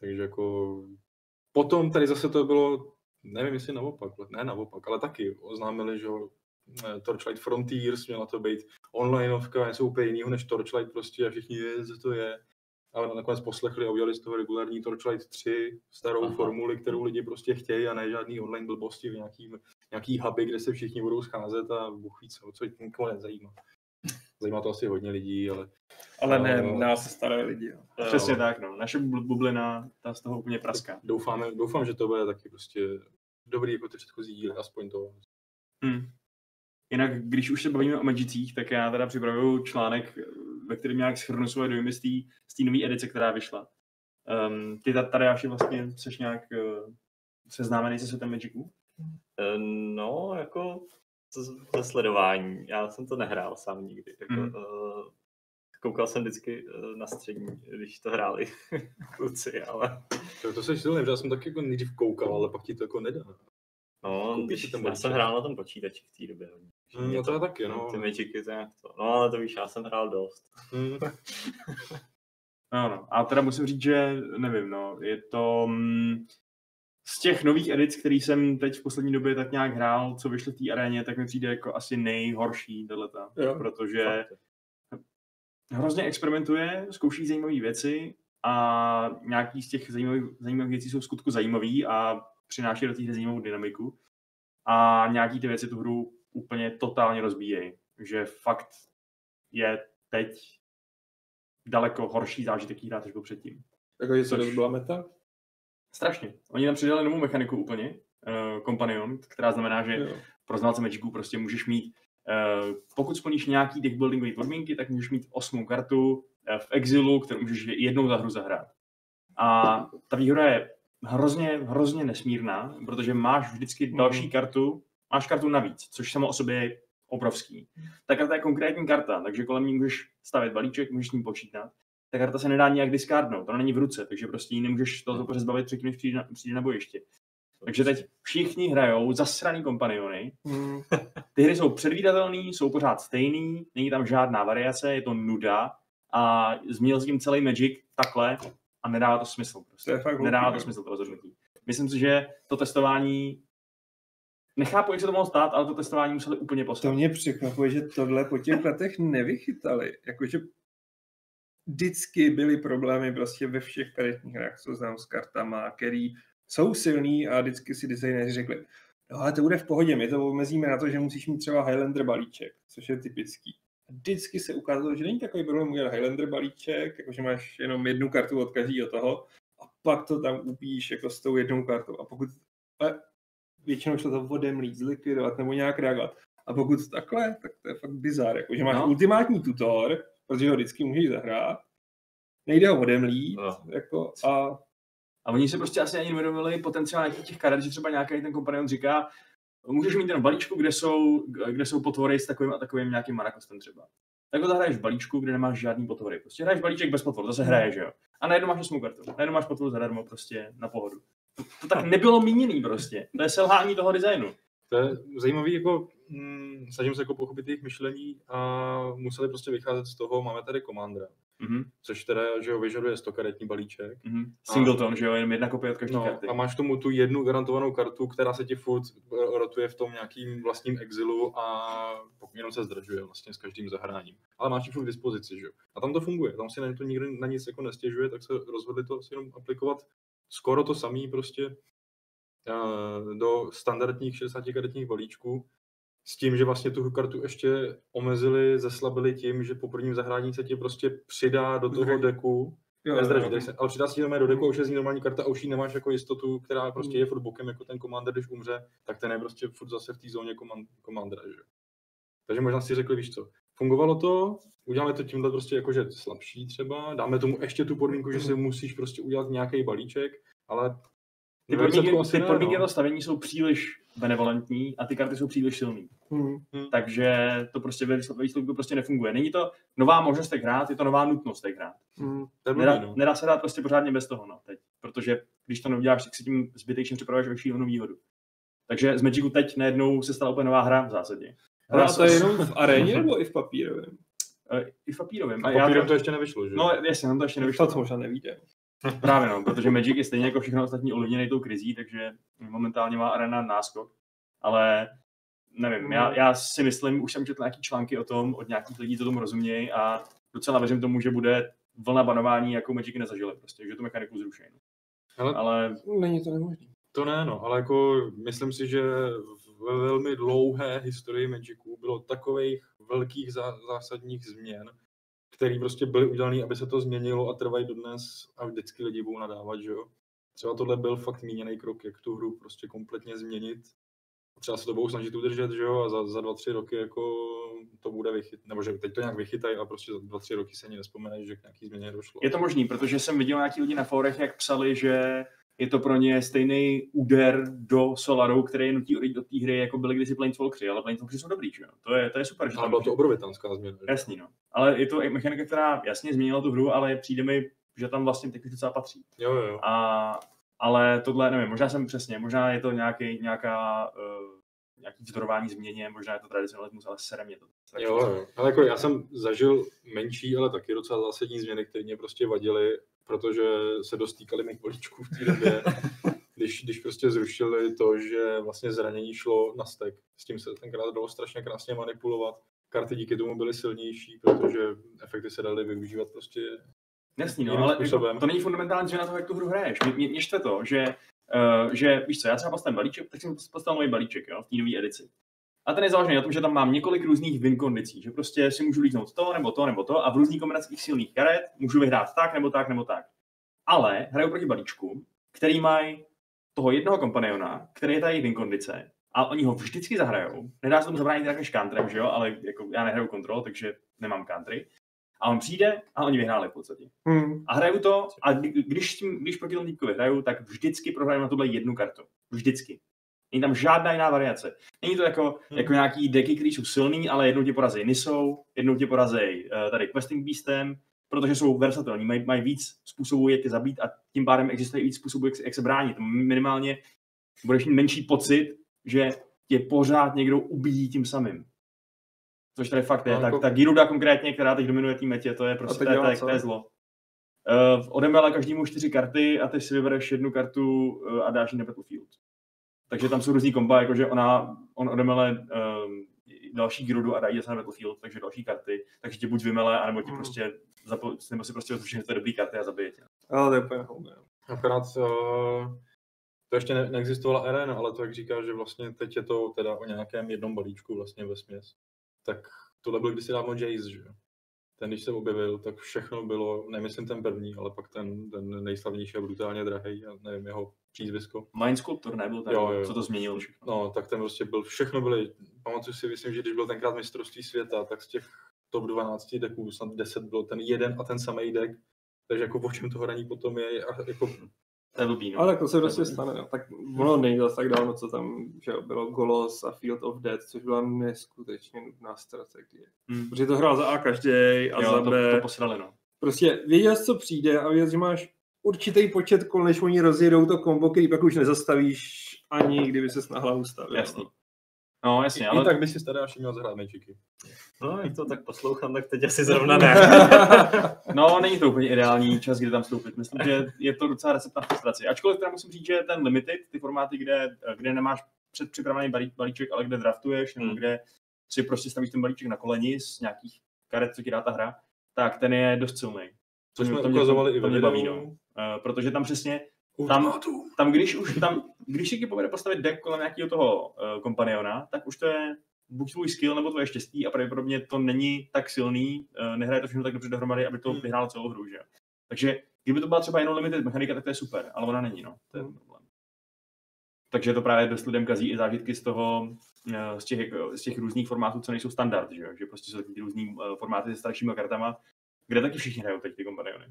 Takže jako... Potom tady zase to bylo, nevím jestli naopak, ne naopak, ale taky oznámili, že eh, Torchlight Frontiers měla to být onlineovka, něco úplně jiného než Torchlight prostě a všichni je, co to je. Ale nakonec poslechli a udělali z toho regulární Torchlight 3, starou Aha. Formuli, kterou lidi prostě chtějí a ne žádný online blbosti v nějaký, nějaký huby, kde se všichni budou scházet a Bůh ví co, co nikoho nezajímá. Zajímá to asi hodně lidí, ale Ale ne, No. nás se staré lidi. Jo. Přesně tak, no. Naše bubl- bublina, ta z toho úplně praská. doufáme, doufám, že to bude taky prostě dobrý jako ty předchozí díly, aspoň to. Hmm. Jinak, když už se bavíme o Magicích, tak já teda připravuju článek, ve kterém nějak schrnu svoje dojmy z té nové edice, která vyšla. Um, ty ta- tady Jáši, vlastně seš nějak uh, seznámený se světem Magiců? Eh, No, jako to z- to sledování. Já jsem to nehrál sám nikdy. Jako, Mhm. uh, koukal jsem vždycky eh, na střední, když to hráli *laughs* kluci, ale To, to se silný, já jsem taky jako nejdřív koukal, ale pak ti to jako nedá. no, když, ten já jsem hrál na tom počítači v té době Mm, no to já taky, no. Ty Magicy, to nějak to. No, ale to víš, já jsem hrál dost. Hmm. *laughs* No, no. A teda musím říct, že nevím, no, je to mm, z těch nových edic, který jsem teď v poslední době tak nějak hrál, co vyšly v té aréně, tak mi přijde jako asi nejhorší tato, Jo. protože Fakt. hrozně experimentuje, zkouší zajímavé věci a nějaký z těch zajímavých, zajímavých věcí jsou v skutku zajímavý a přináší do té hry zajímavou dynamiku. A nějaký ty věci tu hru úplně totálně rozbíjejí. Že fakt je teď daleko horší zážitek hrát, než byl předtím. Takže Což- to byla meta? Strašně. Oni tam přidali novou mechaniku úplně, uh, Companion, která znamená, že Jo. pro znalce Magiců prostě můžeš mít, uh, pokud splníš nějaký deckbuildingové podmínky, tak můžeš mít osmou kartu uh, v exilu, kterou můžeš jednou za hru zahrát. A ta výhoda je hrozně, hrozně nesmírná, protože máš vždycky Mhm. další kartu, máš kartu navíc, což samo o sobě je obrovský. Ta karta je konkrétní karta, takže kolem ní můžeš stavět balíček, můžeš s ní počítat. Ta karta se nedá nijak discardnout, ona není v ruce, takže prostě ji nemůžeš toho zbavit předtím, než přijde na, přijde na bojiště. Takže teď všichni hrajou zasraný kompaniony. Hmm. Ty hry jsou předvídatelné, jsou pořád stejný, není tam žádná variace, je to nuda a změnil s tím celý Magic takhle a nedává to smysl. Prostě. To je fakt nedává hloupý, to smysl to rozhodnutí. Myslím si, že to testování Nechápu, jak se to mohlo stát, ale to testování museli úplně To poslat. mě překvapuje, že tohle po těch letech nevychytali. Jakože vždycky byly problémy prostě ve všech karetních hrách, co znám s kartama, který jsou silný a vždycky si designéři řekli, no ale to bude v pohodě, my to omezíme na to, že musíš mít třeba Highlander balíček, což je typický. A vždycky se ukázalo, že není takový problém udělat Highlander balíček, jakože máš jenom jednu kartu od každého toho a pak to tam upíš jako s tou jednou kartou. A pokud ale většinou šlo to odemlít, zlikvidovat nebo nějak reagovat. A pokud takhle, tak to je fakt bizar. Jako, že máš no. ultimátní tutor, protože ho vždycky můžeš zahrát, nejde ho odemlít, No. jako, a A oni se prostě asi ani neuvědomili potenciál nějakých těch karet, že třeba nějaký ten kompanion říká, můžeš mít jenom balíčku, kde jsou, kde jsou potvory s takovým a takovým nějakým marakostem třeba. Tak ho zahraješ v balíčku, kde nemáš žádný potvory. Prostě hraješ balíček bez potvor, to se hraje, že jo. A najednou máš osmou kartu. Najednou máš potvoru zadarmo prostě na pohodu. To, to tak nebylo míněný prostě. To je selhání toho designu. To je zajímavý, jako mm, snažím se jako pochopit jejich myšlení a museli prostě vycházet z toho, máme tady Commandera, Mhm, což teda, že ho vyžaduje 100 karetní balíček. mhm. Singleton, že jo, jenom jedna kopie od každé No, karty. a máš k tomu tu jednu garantovanou kartu, která se ti furt eh, rotuje v tom nějakým vlastním exilu a jenom se zdražuje vlastně s každým zahráním. Ale máš ji furt k dispozici, že jo. A tam to funguje, tam si na to nikdo na nic jako nestěžuje, tak se rozhodli to si jenom aplikovat skoro to samý prostě do standardních 60 karetních balíčků, s tím, že vlastně tu kartu ještě omezili, zeslabili tím, že po prvním zahrání se ti prostě přidá do toho deku, jo, Nezdraží, jo. se, ale přidá se ti do deku a už je z ní normální karta a už ji nemáš jako jistotu, která prostě je furt bokem jako ten commander, když umře, tak ten je prostě furt zase v té zóně commandera, že? jo. Takže možná si řekli, víš co, fungovalo to, uděláme to tímhle prostě jakože slabší třeba, dáme tomu ještě tu podmínku, že si musíš prostě udělat nějaký balíček, ale Ty podmínky, ty podmínky no. toho stavění jsou příliš benevolentní a ty karty jsou příliš silný. Hmm. Takže to prostě ve výsledku- prostě nefunguje. Není to nová možnost tak hrát, je to nová nutnost tak hrát. Hmm. Blbý, Nedá, no. nedá se dát prostě pořádně bez toho, no, teď. Protože když to neuděláš, tak si tím zbytečně připravuješ o šílenou výhodu. Takže z Magicu teď najednou se stala úplně nová hra v zásadě. Hra s- to je jenom v aréně *laughs* nebo i v papírovém? Eh, I v papírovém. A já papírem to ještě nevyšlo, že? No jasně, nám to ještě nevyšlo. To možná nevíde. Právě no, protože Magic je stejně jako všechno ostatní ovlivněný tou krizí, takže momentálně má arena náskok. Ale nevím, já, já si myslím, už jsem četl nějaký články o tom, od nějakých lidí, co tomu rozumějí a docela věřím tomu, že bude vlna banování, jakou Magic nezažili prostě, že tu mechaniku zruší. Ale Ale Není to nemožné. To ne, no, ale jako myslím si, že ve velmi dlouhé historii Magicu bylo takových velkých zá, zásadních změn, které prostě byly udělané, aby se to změnilo a trvají dodnes a vždycky lidi budou nadávat, že jo. Třeba tohle byl fakt míněný krok, jak tu hru prostě kompletně změnit. Třeba se to budou snažit udržet, že jo, a za, za dva, tři roky jako to bude vychyt, nebo že teď to nějak vychytají a prostě za dva, tři roky se ani nespomene, že k nějaký změně došlo. je to možný, protože jsem viděl nějaký lidi na fórech, jak psali, že je to pro ně stejný úder do Solaru, který je nutí odejít do té hry, jako byly kdysi Planeswalkři, ale Planeswalkři jsou dobrý, že jo? To je, to je super, že Ale tam byla může- to obrovitánská změna. že? Jasný, no. Ale je to mechanika, která jasně změnila tu hru, ale přijde mi, že tam vlastně teď už docela patří. Jo, jo. A, ale tohle, nevím, možná jsem přesně, možná je to nějaký, nějaká, uh, nějaký vzdorování změně, možná je to tradicionalismus, ale sere mě to. Jo, jo. Ale jako já jsem zažil menší, ale taky docela zásadní změny, které mě prostě vadily, protože se dostýkali mých bolíčků v té době, *laughs* když, když prostě zrušili to, že vlastně zranění šlo na stek. S tím se tenkrát dalo strašně krásně manipulovat. Karty díky tomu byly silnější, protože efekty se daly využívat prostě Jasný, no, ale způsobem. to není fundamentální změna toho, jak tu hru hraješ. Mě, mě, štve to, že, uh, že, víš co, já třeba postavím balíček, tak jsem postavil nový balíček, jo, v té nové edici. A ten je založený na tom, že tam mám několik různých win kondicí, že prostě si můžu líznout to, nebo to, nebo to a v různých kombinacích silných karet můžu vyhrát tak, nebo tak, nebo tak. Ale hraju proti balíčku, který mají toho jednoho kompaniona, který je ta jejich win kondice, a oni ho vždycky zahrajou. Nedá se tomu zabránit jak než countrem, že jo, ale jako já nehraju kontrol, takže nemám country. A on přijde a oni vyhráli v podstatě. Hmm. A hraju to, a kdy- když, když proti tomu týpkovi hraju, tak vždycky prohraju na tohle jednu kartu. Vždycky. Není tam žádná jiná variace. Není to jako, Hmm. jako nějaký deky, které jsou silný, ale jednou tě porazí Nisou, jednou tě porazí uh, tady Questing Beastem, protože jsou versatilní, mají, mají víc způsobů, jak je zabít a tím pádem existuje víc způsobů, jak, se- jak se bránit. Minimálně budeš mít menší pocit, že tě pořád někdo ubíjí tím samým. Což tady fakt je. No, tak, jako- ta Giruda konkrétně, která teď dominuje tým metě, to je prostě to je, to je, zlo. Uh, odemele každému čtyři karty a ty si vybereš jednu kartu uh, a dáš ji na Battlefield. Takže tam jsou různý komba, jakože ona, on odemele um, další Girudu a dá ji zase na Battlefield, takže další karty, takže tě buď vymele, anebo ti Hmm. prostě zapo- nebo si prostě vezme všechny ty dobrý karty a zabije tě. Ale to je úplně no. Akorát uh, to ještě ne, neexistovala arena, ale to, jak říkáš, že vlastně teď je to teda o nějakém jednom balíčku vlastně ve směs. Tak tohle byl kdysi dávno Jace, že jo? Ten, když se objevil, tak všechno bylo, nemyslím ten první, ale pak ten, ten nejslavnější a brutálně drahý, já nevím jeho přízvisko. Mind Sculptor nebyl ten, Jo, jo. co to změnil všechno. No, tak ten prostě byl, všechno byly, pamatuju si, myslím, že když byl tenkrát mistrovství světa, tak z těch top 12 deků, snad 10 byl ten jeden a ten samý dek, takže jako o čem to hraní potom je, a jako To je blbý, no. Ale tak to se prostě stane. No. Tak ono není zase tak dávno, co tam že bylo Golos a Field of Death, což byla neskutečně nudná strategie. Hmm. Protože to hrál za A každý a Jo, za to, B. to posrali, no. Prostě věděl jsi, co přijde a věděl, že máš určitý počet kol, než oni rozjedou to kombo, který pak už nezastavíš ani kdyby se na hlavu stavil. Jasný. No. No, jasně, ale... ale i tak by si tady až měl zahrát mečiky. No, jak to tak poslouchám, tak teď asi zrovna ne. *laughs* No, není to úplně ideální čas, kdy tam vstoupit. Myslím, že je to docela recept na frustraci. Ačkoliv teda musím říct, že ten limited, ty formáty, kde, kde nemáš předpřipravený balí, balíček, ale kde draftuješ, nebo Hmm. kde si prostě stavíš ten balíček na koleni z nějakých karet, co ti dá ta hra, tak ten je dost silný. Což jsme to mě- ukazovali i ve mě baví, videu. no. Uh, protože tam přesně, tam, tam když už, tam, když si ti povede postavit deck kolem nějakého toho uh, kompaniona, tak už to je buď tvůj skill nebo tvoje štěstí a pravděpodobně to není tak silný, uh, nehraje to všechno tak dobře dohromady, aby to Hmm. vyhrálo celou hru, že? Takže kdyby to byla třeba jenom limited mechanika, tak to je super, ale ona není, no. To je Hmm. problém. Takže to právě dost lidem kazí i zážitky z toho, eh, z těch, z těch různých formátů, co nejsou standard, že, jo? že prostě jsou takový ty různý eh, formáty se staršíma kartama, kde taky všichni hrajou teď ty kompaniony.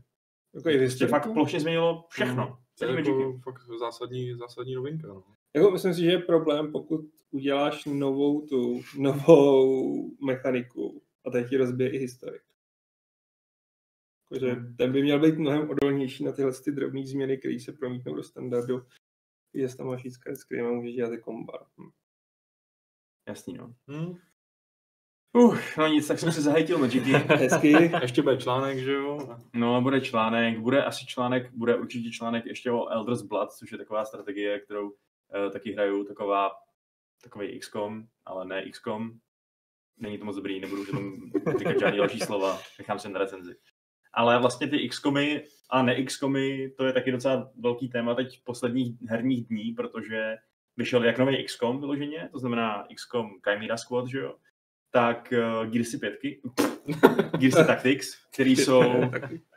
Prostě fakt plošně změnilo všechno. To Celý je jako fakt zásadní, zásadní novinka. No. Jako myslím si, že je problém, pokud uděláš novou tu, novou mechaniku a teď ti rozbije i historik. Jakože Hmm. ten by měl být mnohem odolnější na tyhle ty drobné změny, které se promítnou do standardu. Jestli tam máš víc s kterými můžeš dělat i komba. Hm. Jasný, no. Hmm. Uh, no nic, tak jsem si zahejtil Magicy. *laughs* Hezky. Ještě bude článek, že jo? No, bude článek, bude asi článek, bude určitě článek ještě o Elder's Blood, což je taková strategie, kterou uh, taky hraju, taková, takový XCOM, ale ne XCOM. Není to moc dobrý, nebudu tam říkat žádný další slova, nechám se na recenzi. Ale vlastně ty XCOMy a ne XCOMy, to je taky docela velký téma teď v posledních herních dní, protože vyšel jak nový XCOM vyloženě, to znamená XCOM Chimera Squad, že jo, tak uh, Gearsy 5, *laughs* Gearsy Tactics, který jsou,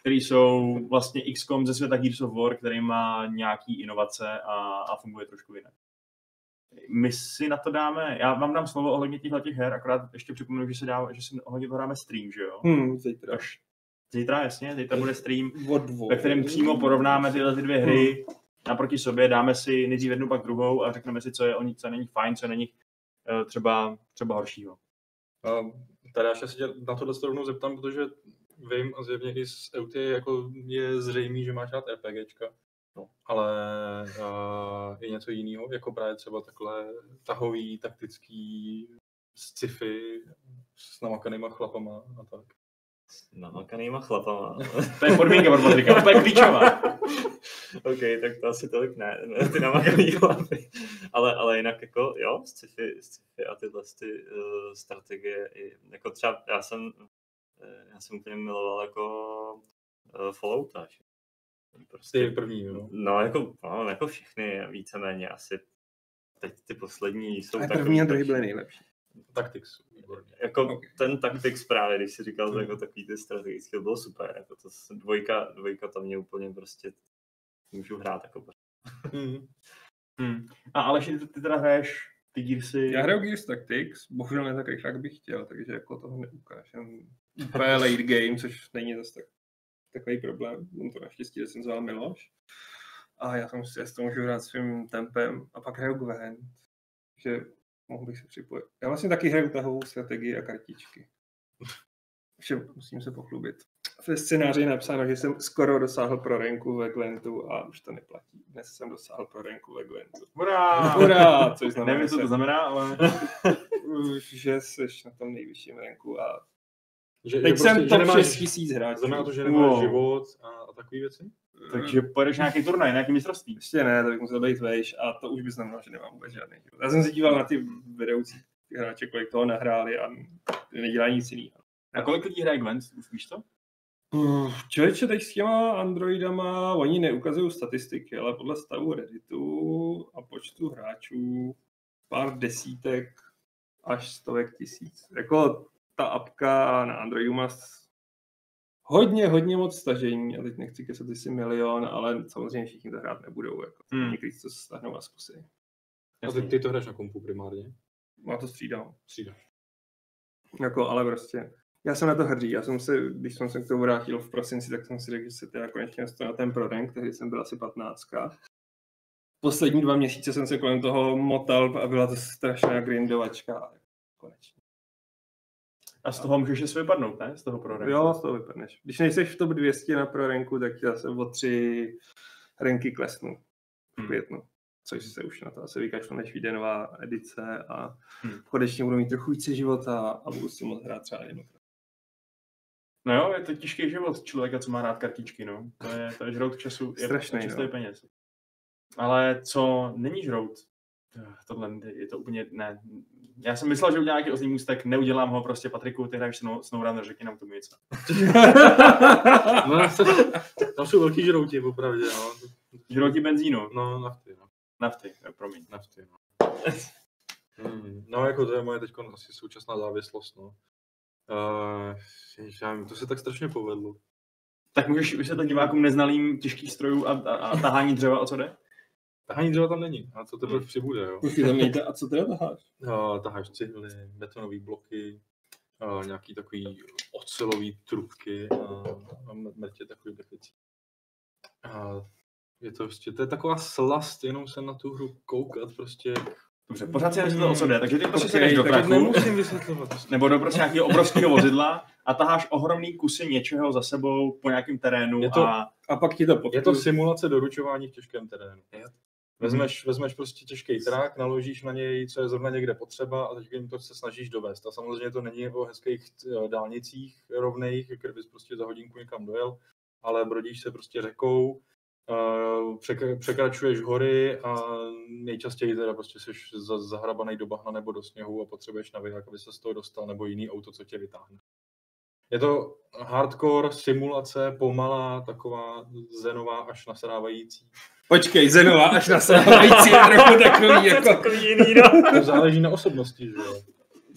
který jsou vlastně XCOM ze světa Gears of War, který má nějaký inovace a, a funguje trošku jinak. My si na to dáme, já vám dám slovo ohledně těchto těch her, akorát ještě připomenu, že si, dá, že si ohledně toho dáme stream, že jo? Hm, zítra. Až zítra, jasně, zítra bude stream, ve kterém přímo porovnáme tyhle ty dvě hry naproti sobě, dáme si nejdřív jednu, pak druhou a řekneme si, co je o ní, co není fajn, co není eh, třeba, třeba horšího. A tady já se tě na tohle rovnou zeptám, protože vím a zjevně i z EUT jako je zřejmý, že máš rád RPGčka. No. Ale uh, je něco jiného, jako právě třeba takhle tahový, taktický, sci-fi s namakanýma chlapama a tak. S namakanýma chlapama. To je podmínka pro Patrika, to je klíčová. *laughs* OK, tak to asi tolik ne, ne ty namakaný chlapy. Ale, ale jinak jako, jo, sci-fi, sci-fi a tyhle ty, uh, strategie, i, jako třeba já jsem, eh, já jsem úplně miloval jako uh, Fallouta. že? Prostě, Ty první, jo. No, jako, no, jako všechny, víceméně asi. Teď ty poslední jsou takový první a druhý byly nejlepší. Tactics, výborně. Jako Ok. okay. ten Tactics právě, když si říkal, to jako takový ty strategický, to bylo super. Jako to, dvojka, dvojka tam mě úplně prostě můžu hrát jako Hmm. Hmm. A Aleši, ty, ty teda hraješ ty Gearsy... Já hraju Gears Tactics, bohužel ne tak rychle, jak bych chtěl, takže jako toho neukážem. Úplně late game, což není zase tak, takový problém. On to naštěstí recenzoval Miloš. A já tam si s to můžu hrát svým tempem. A pak hraju Gwent. že mohl bych se připojit. Já vlastně taky hraju tahovou strategii a kartičky. Že musím se pochlubit. Ve scénáři je napsáno, že jsem skoro dosáhl pro renku ve Gwentu a už to neplatí. Dnes jsem dosáhl pro renku ve Gwentu. Hurá! Hurá! Což znamená, *laughs* Nevím, co to znamená, ale... že jsi na tom nejvyšším renku a Že, teď že jsem prostě, top nemáš, 6 tisíc hráčů. Znamená to, že nemáš Wow. život a, a takové věci? Takže pojedeš nějaký turnaj, nějaký mistrovství. Ještě ne, to bych musel být vejš a to už by znamenalo, že nemám vůbec žádný život. Já jsem se díval na ty vedoucí hráče, kolik toho nahráli a nedělají nic jiného. A kolik lidí hraje Gwent, už víš to? Uf, Člověče, teď s těma Androidama, oni neukazují statistiky, ale podle stavu Redditu a počtu hráčů pár desítek až stovek tisíc. Jako ta apka na Androidu má hodně, hodně moc stažení a teď nechci kecat jestli milion, ale samozřejmě všichni to hrát nebudou. Jako. Hmm. Někteří to stáhnou a zkusí. A ty, ty to hraješ na kompu primárně? Má to střídám. Střídáš. Jako, ale prostě, já jsem na to hrdý. Já jsem se, když jsem se k tomu vrátil v prosinci, tak jsem si řekl, že se teda konečně dostanu na ten prorank, tehdy jsem byl asi 15. Poslední dva měsíce jsem se kolem toho motal a byla to strašná grindovačka. Konečně. A z toho můžeš si vypadnout, ne? Z toho pro Jo, z toho vypadneš. Když nejsi v top 200 na proranku, tak já jsem o tři ranky klesnu v Hmm. květnu. Což se už na to asi vykašlu, než vyjde nová edice a Hmm. konečně budu mít trochu více života a budu si moct hrát třeba jednou. No jo, je to těžký život člověka, co má rád kartičky, no. To je, to je žrout času, je Strašnej, čistý no. peněz. Ale co není žrout, tohle je to úplně, ne. Já jsem myslel, že udělám nějaký oslý můstek, neudělám ho prostě, Patriku, ty hraješ Snow, SnowRunner, řekni nám k tomu něco. *laughs* No, tam jsou velký žrouti, popravdě, no. Žrouti benzínu, No, nafty, no. nafty, jo, promiň. Nafty, no. Hmm. No, jako to je moje teď asi současná závislost, no. Uh, já nevím, to se tak strašně povedlo. Tak můžeš vysvětlit divákům neznalým těžkých strojů a, a, a tahání dřeva, o co jde? Tahání dřeva tam není, a to teprve přibude, jo. Počkej, tam nejde, a co teda taháš? Uh, *laughs* taháš cihly, betonové bloky, uh, nějaký takový ocelový trubky a, a mrtě takových věcí. A je to prostě, to je taková slast, jenom se na tu hru koukat, prostě. Dobře, pořád si nevysvětlil, o co jde, takže ty prostě Ok, sedeš do prachu, Nemusím *laughs* vysvětlovat. Nebo do prostě nějakého obrovského vozidla a taháš ohromný kusy něčeho za sebou po nějakém terénu Je to- a A pak ti to pod... Je to simulace doručování v těžkém terénu. Vezmeš, vezmeš prostě těžký trak, naložíš na něj, co je zrovna někde potřeba a teď jim to se snažíš dovést. A samozřejmě to není o hezkých eh, dálnicích rovných, kde bys prostě za hodinku někam dojel, ale brodíš se prostě řekou, překračuješ hory a nejčastěji teda prostě jsi za- zahrabaný do bahna nebo do sněhu a potřebuješ naviják, aby se z toho dostal, nebo jiný auto, co tě vytáhne. Je to hardcore simulace, pomalá, taková zenová až nasrávající. Počkej, Zenová, až na sávající *laughs* je trochu takový jako... Takový jiný, no. To záleží na osobnosti, že jo.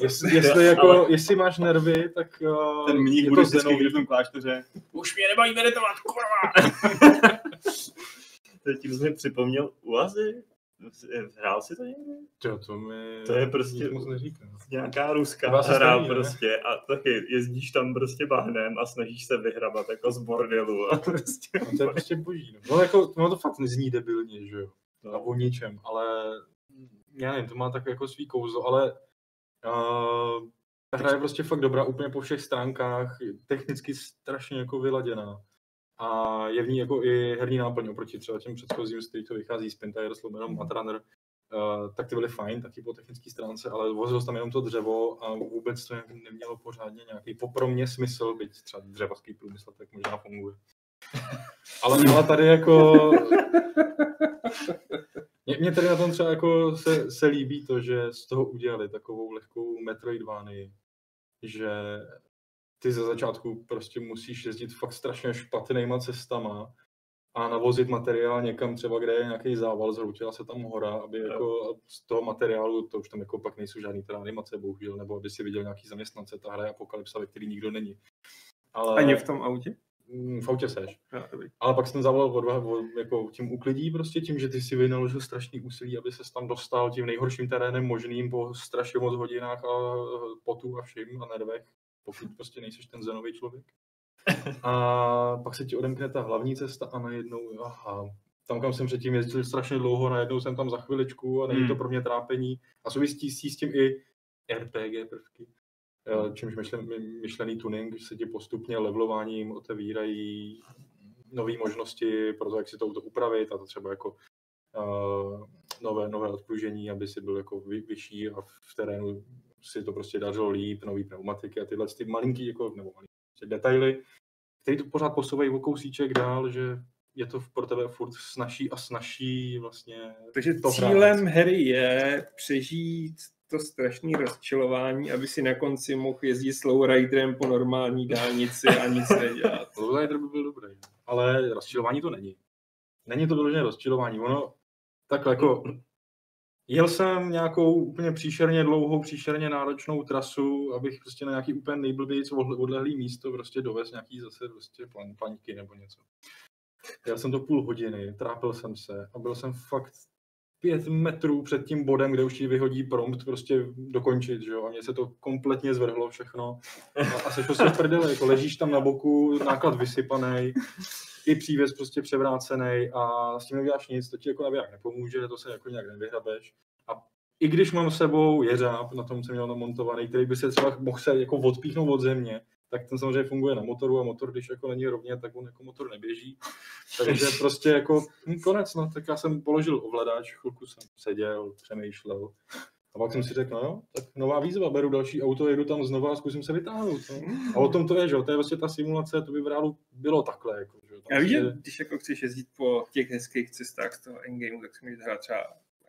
Jestli, jestli, jako, jestli máš nervy, tak uh, ten mních je bude vždycky zenový. v tom klášteře. Už mě nebaví meditovat, kurva! *laughs* Teď ti mi připomněl Uazy. Hrál si to někdy? Jo, to mi To je prostě- moc neříká. Nějaká ruská hra ne? prostě a taky jezdíš tam prostě bahnem a snažíš se vyhrabat jako z bordelu a *laughs* prostě. No, to je prostě boží. No. No, jako, no to fakt nezní debilně, že jo. A No. o ničem, ale já nevím, to má tak jako svý kouzlo, ale uh, ta hra je prostě fakt dobrá úplně po všech stránkách, technicky strašně jako vyladěná. A je v ní jako i herní náplň oproti třeba těm předchozím, z kterých to vychází z Pentires, Lumeno, Matrunner, uh, tak ty byly fajn, taky po technické stránce, ale vozilo tam jenom to dřevo a vůbec to ne- nemělo pořádně nějaký, po pro mě smysl, byť třeba dřevařský průmysl, tak možná funguje. *laughs* Ale, ale tady jako... Mě, mě tady na tom třeba jako se, se líbí to, že z toho udělali takovou lehkou Metroidvánii, že ty ze začátku prostě musíš jezdit fakt strašně špatnýma cestama a navozit materiál někam třeba, kde je nějaký zával, zhroutila se tam hora, aby jako z toho materiálu, to už tam jako pak nejsou žádný teda animace, bohužel, nebo aby si viděl nějaký zaměstnance, ta hra je apokalypsa, ve který nikdo není. Ale Ani v tom autě? Mm, v autě seš. Ale pak jsem zavolal odva, od, jako tím uklidí prostě tím, že ty si vynaložil strašný úsilí, aby se tam dostal tím nejhorším terénem možným po strašně moc hodinách a potu a všim a nervech, pokud prostě nejseš ten zenový člověk. A pak se ti odemkne ta hlavní cesta a najednou, aha, tam, kam jsem předtím jezdil strašně dlouho, najednou jsem tam za chviličku a není to Hmm. pro mě trápení. A souvisí s tím i RPG prvky. Eh, Čímž myšlen, my- myšlený tuning, že se ti postupně levelováním otevírají nové možnosti pro to, jak si to upravit a to třeba jako uh, nové, nové odpružení, aby si byl jako vy, vyšší a v terénu si to prostě dařilo líp, nový pneumatiky a tyhle ty malinký, jako, nebo malinký, prostě detaily, které to pořád posouvají o kousíček dál, že je to pro tebe furt snažší a snažší vlastně Takže to cílem hrát. hry je přežít to strašné rozčilování, aby si na konci mohl jezdit slow riderem po normální dálnici a nic nedělat. *laughs* Lowrider by byl dobrý, ale rozčilování to není. Není to vyložené rozčilování, ono takhle jako jel jsem nějakou úplně příšerně dlouhou, příšerně náročnou trasu, abych prostě na nějaký úplně nejblbějc odle- odlehlý místo prostě dovez nějaký zase prostě plan, plaňky nebo něco. Jel jsem to půl hodiny, trápil jsem se a byl jsem fakt pět metrů před tím bodem, kde už ti vyhodí prompt prostě dokončit, že jo, a mně se to kompletně zvrhlo všechno a, a seš prostě jako ležíš tam na boku, náklad vysypaný, i přívěs prostě převrácený a s tím neuděláš nic, to ti jako naviják nepomůže, to se jako nějak nevyhrabeš. A i když mám s sebou jeřáb, na tom jsem měl namontovaný, který by se třeba mohl se jako odpíchnout od země, tak ten samozřejmě funguje na motoru a motor, když jako není rovně, tak on jako motor neběží. *laughs* Takže prostě jako hm, konec, no, tak já jsem položil ovladač, chvilku jsem seděl, přemýšlel. A pak jsem si řekl, no jo, tak nová výzva, beru další auto, jedu tam znova a zkusím se vytáhnout. No. A o tom to je, že jo, to je vlastně ta simulace, to by v reálu bylo takhle. Jako, že jo. Tam Já víš, že když jako chceš jezdit po těch hezkých cestách z toho endgameu, tak si můžeš hrát třeba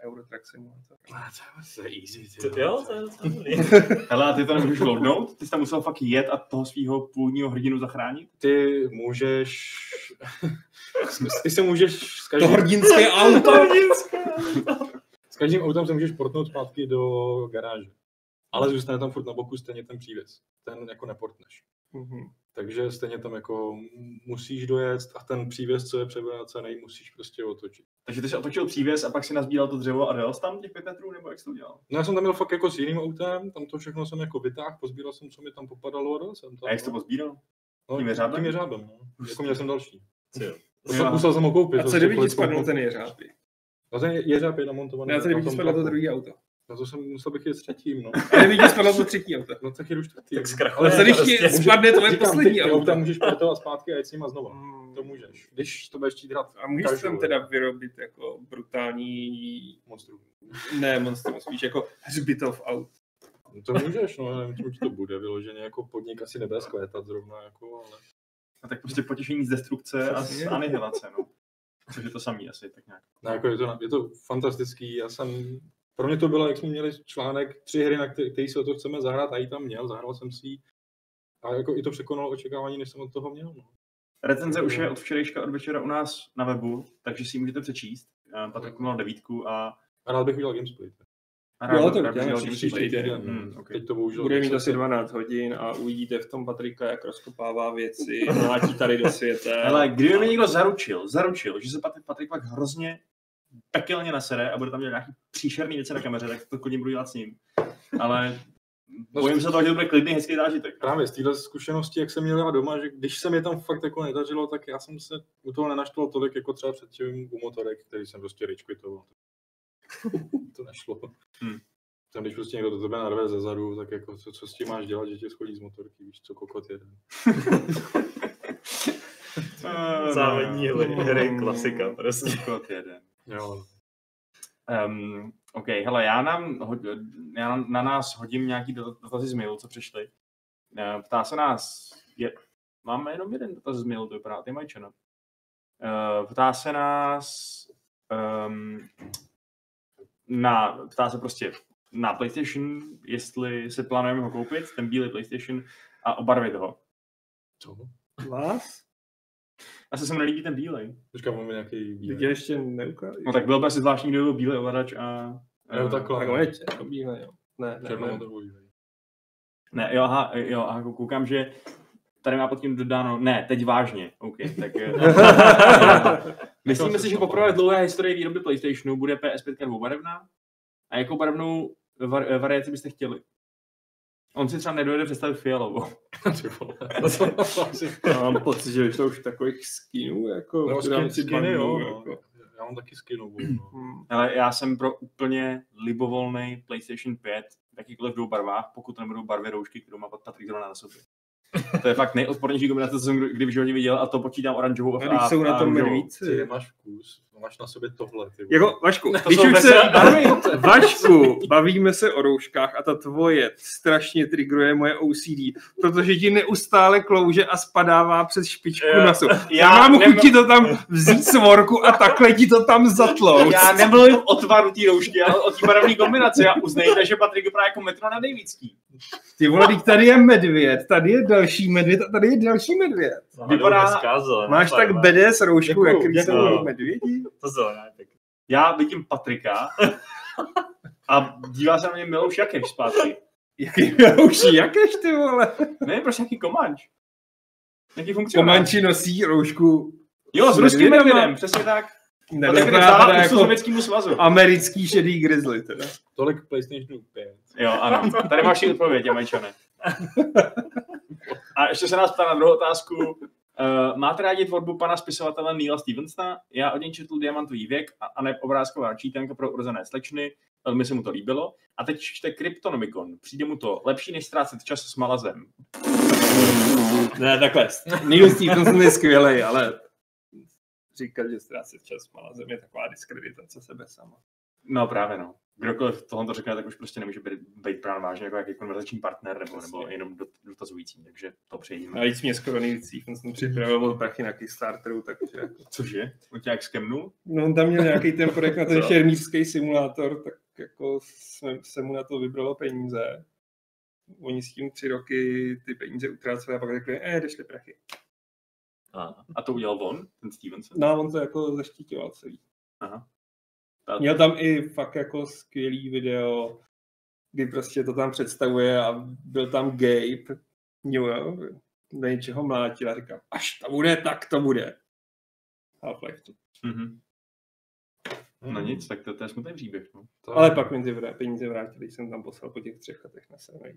Eurotrack Simulator. Ah, to je easy, ty To, jo, to je to dobrý. *laughs* Hele, a ty to nemůžeš loadnout? Ty jsi tam musel fakt jet a toho svého původního hrdinu zachránit? Ty můžeš, *laughs* ty se můžeš s To každým, *laughs* hrdinské auto! s každým autem se můžeš portnout zpátky do garáže. Ale zůstane tam furt na boku stejně ten přívěs. Ten jako neportneš. Mhm. Takže stejně tam jako musíš dojet a ten přívěs, co je převrácený, musíš prostě otočit. Takže ty jsi otočil přívěs a pak si nazbíral to dřevo a jsi tam těch pět metrů, nebo jak jsi to udělal? No já jsem tam měl fakt jako s jiným autem, tam to všechno jsem jako vytáhl, pozbíral jsem, co mi tam popadalo a dojel jsem tam. A jak jsi to no. pozbíral? no, tím jeřábem? Tím jeřábem, no. Jako měl jsem další. Jo. Musel, Jo. musel jsem ho koupit. A co prostě kdyby ti spadnul ten jeřáby? No ten jeřáb je namontovaný. Ne, a co kdyby ti spadlo to druhý auto? No to jsem musel bych jít s třetím, no. A kdyby ti spadlo to třetí auto? No tak jedu čtvrtý. Tak no. zkrachuje. Ale co když ti prostě. spadne tvoje poslední auto? auta můžeš portovat zpátky a jít s nima znova. To můžeš. Když to budeš chtít hrát A můžeš tam teda vyrobit jako brutální, monstru. ne monstrum, spíš jako hřbitov aut. No to můžeš, no, nevím, čím ti to bude vyloženě, jako podnik asi nebude skvétat zrovna, jako, ale... A tak prostě potěšení z destrukce a z anihilace, no. Což je to samý asi, tak nějak. No, jako je, to, je to fantastický, já jsem, pro mě to bylo, jak jsme měli článek, tři hry, na který, který si o to chceme zahrát, a ji tam měl, zahrál jsem si ji. A jako i to překonalo očekávání, než jsem od toho měl. No. Recenze už je od včerejška od večera u nás na webu, takže si ji můžete přečíst. Eh, Patrik měl devítku a... A rád bych udělal gamesplay. a Jo, to rád bych uděláme udělal příští gameplay. týden. Hmm, okay. Teď to bohužel... Bude mít asi se- 12 hodin a uvidíte v tom Patrika, jak rozkopává věci, *laughs* mlátí tady do světa. Ale kdyby mi někdo zaručil, zaručil, že se Patrik, Patrik pak hrozně pekelně nasere a bude tam dělat nějaký příšerný věci na kameře, tak to klidně budu dělat s ním. Ale bojím se toho, že to bude klidný, hezký zážitek. Právě z téhle zkušenosti, jak jsem měl já doma, že když se mi tam fakt jako nedařilo, tak já jsem se u toho nenaštval tolik, jako třeba předtím u motorek, který jsem prostě rage *laughs* to nešlo. Hmm. Tam, když prostě někdo do tebe narve ze zadu, tak jako co, co s tím máš dělat, že tě schodí z motorky, víš co, kokot jeden. *laughs* Závodní no, hry, no. hry klasika prostě. Kot jeden. Jo, Um, OK, hele, já, nám, hod- já na, nás hodím nějaký dot- dotazy z mailu, co přišly. Eh, Ptá se nás, je, máme jenom jeden dotaz z mailu, to vypadá, ty mají čeno. Uh, ptá se nás, um, na, ptá se prostě na PlayStation, jestli se plánujeme ho koupit, ten bílý PlayStation, a obarvit ho. co? Vás? Asi se mu nelíbí ten bílej. Počkám, máme nějaký Teď bílej. ještě neukázal. No tak byl by asi zvláštní, kdyby byl bílý ovladač a... Jo, takhle. Tak on je černobílý, jo. Ne, ne, ne. Ne, jo, aha, jo, aha, kou- koukám, že tady má pod tím dodáno, ne, teď vážně, OK, tak... eh, *laughs* Myslíme si, že poprvé v dlouhé historii výroby PlayStationu bude PS5 dvoubarevná? A jakou barevnou var, variaci byste chtěli? On si třeba nedojde představit fialovou. *laughs* Já mám pocit, že to už takových skinů, jako No, v rámci skin, skiny, jo. jako. Já mám taky skinovou. No. *clears throat* Ale já jsem pro úplně libovolný PlayStation 5 v jakýkoliv dvou barvách, pokud to nebudou barvy roušky, kterou má Patrik zrovna na sobě. To je fakt nejodpornější kombinace, co jsem kdy v životě viděl, a to počítám oranžovou A když jsou na tom medvídci. Ty nemáš vkus, máš na sobě tohle. Ty. Jako, Vašku, *laughs* To když jsou už se. *laughs* Vašku, bavíme se o rouškách a ta tvoje strašně trigruje moje OCD, protože ti neustále klouže a spadává přes špičku Jo. nosu. Já, Já mám chuť ti to tam vzít svorku a takhle ti to tam zatlout. Já nemluvím o tvaru té roušky, ale o té barevné kombinaci. A uznejte, že Patrik vypadá jako metro na Davidský. Ty vole, tady je medvěd, tady je další medvěd a tady je další medvěd. Vypadá- Vypadá... Máš tak BDS roušku, jak jsou děkuju. medvědi? To zóna, tak Já vidím Patrika a dívá se na mě Milouš Jakeš zpátky. Jaký rouší, jakéž ty vole? Ne, prostě nějaký komanč. Nějaký funkcionář. Komanči nosí roušku Jo, s ruským medvědem, přesně tak. Vypadá teda jako... sovětskému svazu. americký šedý grizzly teda. Tolik PlayStation 5. Jo, ano. Tady máš i odpověď, Jamajčane. *laughs* A ještě se nás ptá na druhou otázku. Uh, *laughs* máte rádi tvorbu pana spisovatele Neila Stevensona? Já od něj četl Diamantový věk a, a ne obrázková čítanka pro urozené slečny. Velmi se mu to líbilo. A teď čte Kryptonomicon. Přijde mu to lepší, než ztrácet čas s malazem. Ne, takhle. Neil Stevenson je skvělý, ale říkat, že ztrácet čas malá země je taková diskreditace sebe sama. No právě no. Kdokoliv tohle to řekne, tak už prostě nemůže být, být brán vážně jako jaký konverzační partner nebo, nebo jenom dot- dotazující, takže to přejdeme. Navíc mě skoro Neil Stevenson připravil prachy na Kickstarteru, takže jako... Cože? On tě jak skemnul? No, on tam měl nějaký ten projekt na ten *laughs* šermířský simulátor, tak jako jsme, se mu na to vybralo peníze. Oni s tím tři roky ty peníze utráceli a pak řekli, eh, došly prachy. a, A to udělal on, ten Stevenson? No a on to jako zaštítěval celý. Aha. Měl tam i fakt jako skvělý video, kdy prostě to tam představuje a byl tam Gabe, jo, do něčeho mlátil a říkal, až to bude, tak to bude. Half-Life. Mhm. No nic, tak to, to je smutný příběh. No. To- Ale pak mi ty peníze vrátili, jsem tam poslal po těch třech letech na sebe.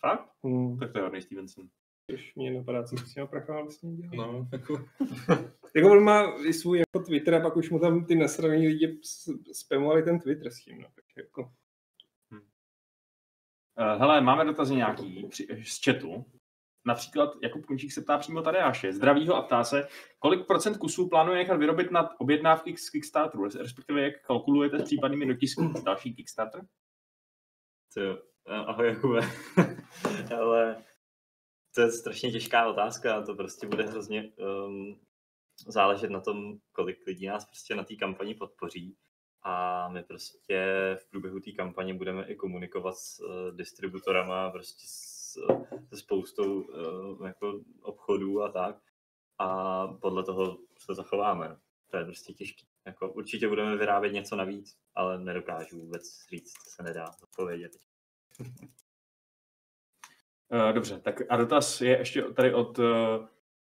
Fakt? Hmm. Tak to je hodný Stevenson. Už mě napadá, co s těma prachama vlastně dělal. No, jako, *laughs* Jako on má i svůj jako Twitter a pak už mu tam ty nasraný lidi spamovali ten Twitter s tím. No. Tak jako, Uh, hele, máme dotazy nějaký při, z chatu. Například Jakub Kunčík se ptá přímo Tadeáše. Zdravýho a ptá se, kolik procent kusů plánuje nechat vyrobit na objednávky z Kickstarteru, respektive jak kalkulujete s případnými dotisky z další Kickstarter? to, jo. ahoj Jakube. *laughs* Ale to je strašně těžká otázka a to prostě bude hrozně um, záležet na tom, kolik lidí nás prostě na té kampani podpoří. A my prostě v průběhu té kampaně budeme i komunikovat s uh, distributorama, prostě s, se spoustou uh, jako obchodů a tak. A podle toho se zachováme. To je prostě těžké. Jako, určitě budeme vyrábět něco navíc, ale nedokážu vůbec říct, to se nedá odpovědět. Uh, dobře, tak a dotaz je ještě tady od uh,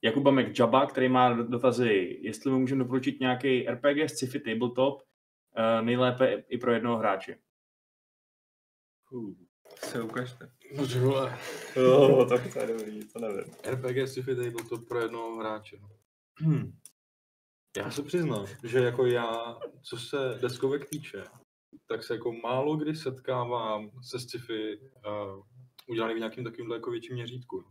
Jakuba McJaba, který má dotazy, jestli mu můžeme doporučit nějaký RPG sci-fi tabletop, uh, nejlépe i pro jednoho hráče. Uh. se ukažte. no, že vole, Jo, tak to je dobrý, to nevím. RPG sci-fi table to pro jednoho hráče. no. Hmm. Já se přiznám, že jako já, co se deskovek týče, tak se jako málo kdy setkávám se sci-fi uh, udělaný v nějakým takovým jako větším měřítku. no.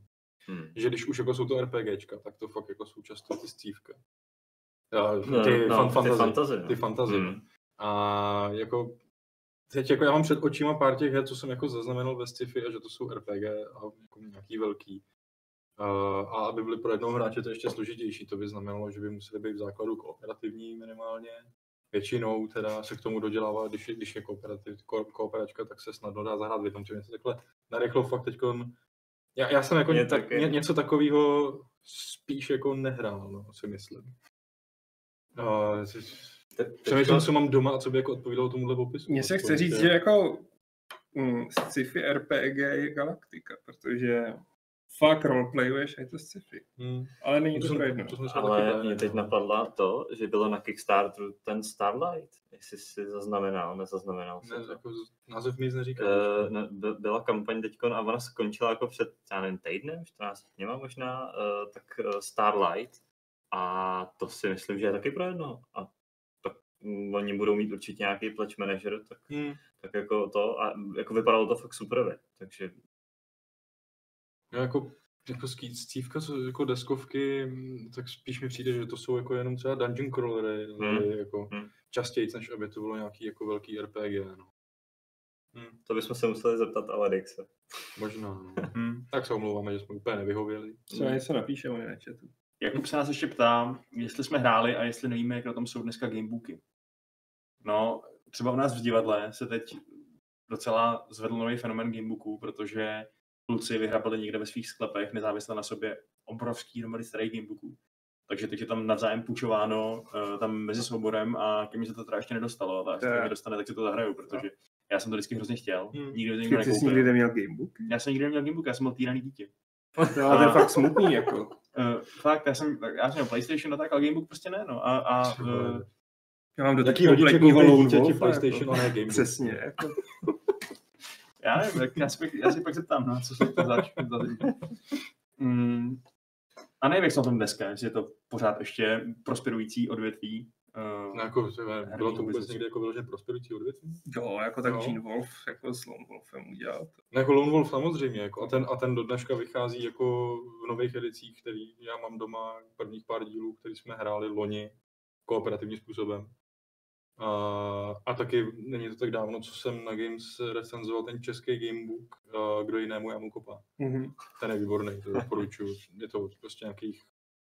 Hmm. Že když už jako jsou to RPGčka, tak to fakt jako jsou často ty scívka. Uh, No, ty, no, fan, ty fantasy, fantasy, no. ty fantasy. Hmm. A jako teď jako já mám před očima pár těch her, co jsem jako zaznamenal ve sci-fi a že to jsou RPG a jako nějaký velký. Uh, a aby byly pro jednoho hráče to ještě složitější, to by znamenalo, že by museli být v základu kooperativní minimálně. Většinou teda se k tomu dodělává, když je, když je kooperativ, ko, kooperačka, tak se snadno dá zahrát v jednom, čem něco takhle narychlo fakt teď já, já jsem jako ně, tak, ně, něco takového spíš jako nehrál, no, si myslím. Uh, Přemýšlím, co mám doma a co by jako odpovídalo tomuhle popisu. Mně se chce říct, že jako mm, sci-fi RPG je galaktika, protože fakt roleplayuješ a je to sci-fi. Hmm. Ale není to jedno. to taky Ale mě teď napadla to, že bylo na Kickstarteru ten Starlight, jestli si zaznamenal, nezaznamenal Ne, to. jako název mi nic neříká. Eh, ne, by- byla kampaň teď a ona skončila jako před, já nevím, týdnem, 14 dněma možná, eh, tak eh, Starlight a to si myslím, že je taky pro jedno. A tak mm, oni budou mít určitě nějaký pledge manager, tak, Hmm. tak jako to, a jako vypadalo to fakt super, takže Já jako, jako co jako deskovky, mm, tak spíš mi přijde, že to jsou jako jenom třeba dungeon crawlery, Hmm. jako Hmm. častěji, než aby to bylo nějaký jako velký RPG, no. Hmm, to bychom se museli zeptat Aledixe. možná, no. *laughs* Hmm. Tak se omlouváme, že jsme úplně nevyhověli. Třeba něco napíše, on je na chatu. Jakub se nás ještě ptá, jestli jsme hráli a jestli nevíme, jak na tom jsou dneska gamebooky. No, třeba u nás v divadle se teď docela zvedl nový fenomen gamebooků, protože kluci vyhrabali někde ve svých sklepech nezávisle na sobě obrovský hromady starých gamebooků. Takže teď je tam navzájem půjčováno uh, tam mezi souborem a ke mně se to teda ještě nedostalo, ale až se to mě dostane, tak si to zahraju, protože já jsem to vždycky hrozně chtěl. Hmm. Nikdy jsi nekoupil. nikdy neměl gamebook? Já jsem nikdy neměl gamebook, já jsem byl týraný dítě. To ale to je fakt smutný, jako. Uh, fakt, já jsem, já jsem měl PlayStation, no tak, ale gamebook prostě ne, no. A, a uh, Já mám do rodiče kompletního dítěti Wolfa, PlayStation jako. a ne Gamebook? Přesně, jako. *laughs* já nevím, tak já si, pak- já si pak zeptám, no, co se to zač. za- mm, a nevím, jak jsou na tom dneska, jestli je to pořád ještě prosperující odvětví. Uh, No, jako, že bylo to vůbec biznesu. někdy jako vyloženě prosperující odvětví? Jo, jako tak Jo. Gene Wolf, jako s Lone Wolfem udělal. to. No, jako Lone Wolf samozřejmě, jako, a, ten, a ten do dneška vychází jako v nových edicích, který já mám doma, prvních pár dílů, který jsme hráli loni kooperativním způsobem. A, a taky není to tak dávno, co jsem na Games recenzoval ten český gamebook, kdo jinému já mu kopá. Mhm. Ten je výborný, to doporučuji. Je to prostě nějakých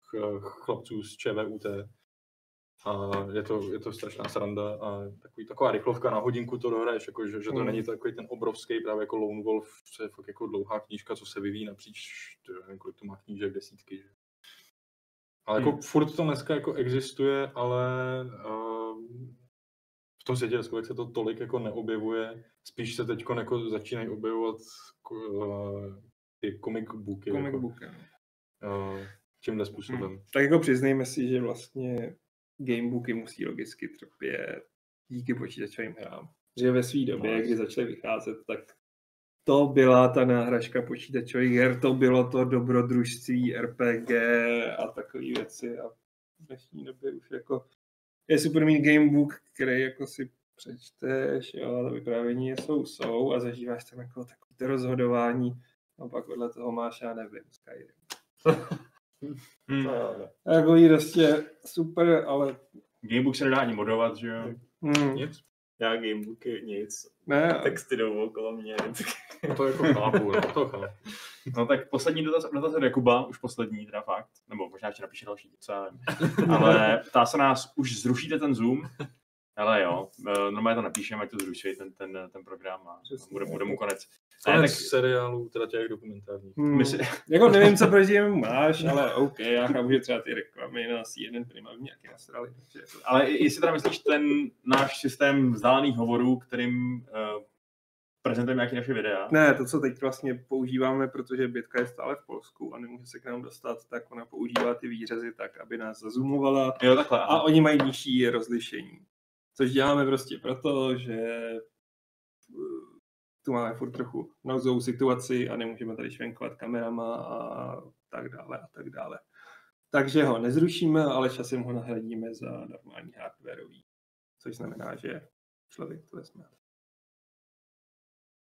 ch- chlapců z ČVUT. A je to, je to strašná sranda a takový, taková rychlovka na hodinku to dohraješ, jako, že, že to Mm. není takový ten obrovský právě jako Lone Wolf, co je fakt jako dlouhá knížka, co se vyvíjí napříč, to nevím, kolik to má knížek, desítky. Že? Ale jako Hmm. furt to dneska jako existuje, ale uh, v tom světě deskovek se to tolik jako neobjevuje, spíš se teď jako začínají objevovat uh, ty comic booky, Comic jako, book, jo. uh, tímhle způsobem. Tak jako přiznejme si, že vlastně gamebooky musí logicky trpět díky počítačovým hrám. Že ve své době, No, kdy začaly vycházet, tak to byla ta náhražka počítačových her, to bylo to dobrodružství, RPG a takové věci. A v dnešní době už jako je super mít gamebook, který jako si přečteš, jo, to vyprávění jsou, jsou a zažíváš tam jako takové to rozhodování a pak vedle toho máš, já nevím, Skyrim. *laughs* hmm. Jako jí prostě super, ale Gamebook se nedá ani modovat, že jo? hmm, Nic? Já gamebooky nic, ne, texty jdou okolo mě. No to jako chápu, no, to chápu. *laughs* *laughs* No tak poslední dotaz, dotaz od Jakuba, už poslední teda fakt, nebo možná ještě napíše další, co já vím. *laughs* Ale ptá se nás, už zrušíte ten Zoom? Ale jo, eh, normálně to napíšeme, ať to zruší ten, ten, ten program a Přesně. bude, bude mu konec. Ne, Ne, tak seriálů, teda těch dokumentárních. Hmm. my si, Jako nevím, co proti němu máš, ale *laughs* OK, já chápu, že třeba ty reklamy na jeden prima nějaký nasrali. takže jako- ale jestli teda myslíš ten náš systém vzdálených hovorů, kterým uh, prezentujeme nějaké naše videa, Ne, to, co teď vlastně používáme, protože Bětka je stále v Polsku a nemůže se k nám dostat, tak ona používá ty výřezy tak, aby nás zazumovala jo takhle, a oni mají nižší rozlišení. Což děláme prostě proto, že eh, tu máme furt trochu nouzovou situaci a nemůžeme tady švenkovat kamerama a tak dále a tak dále. Takže ho nezrušíme, ale časem ho nahradíme za normální hardwareový. Což znamená, že člověk to vezme.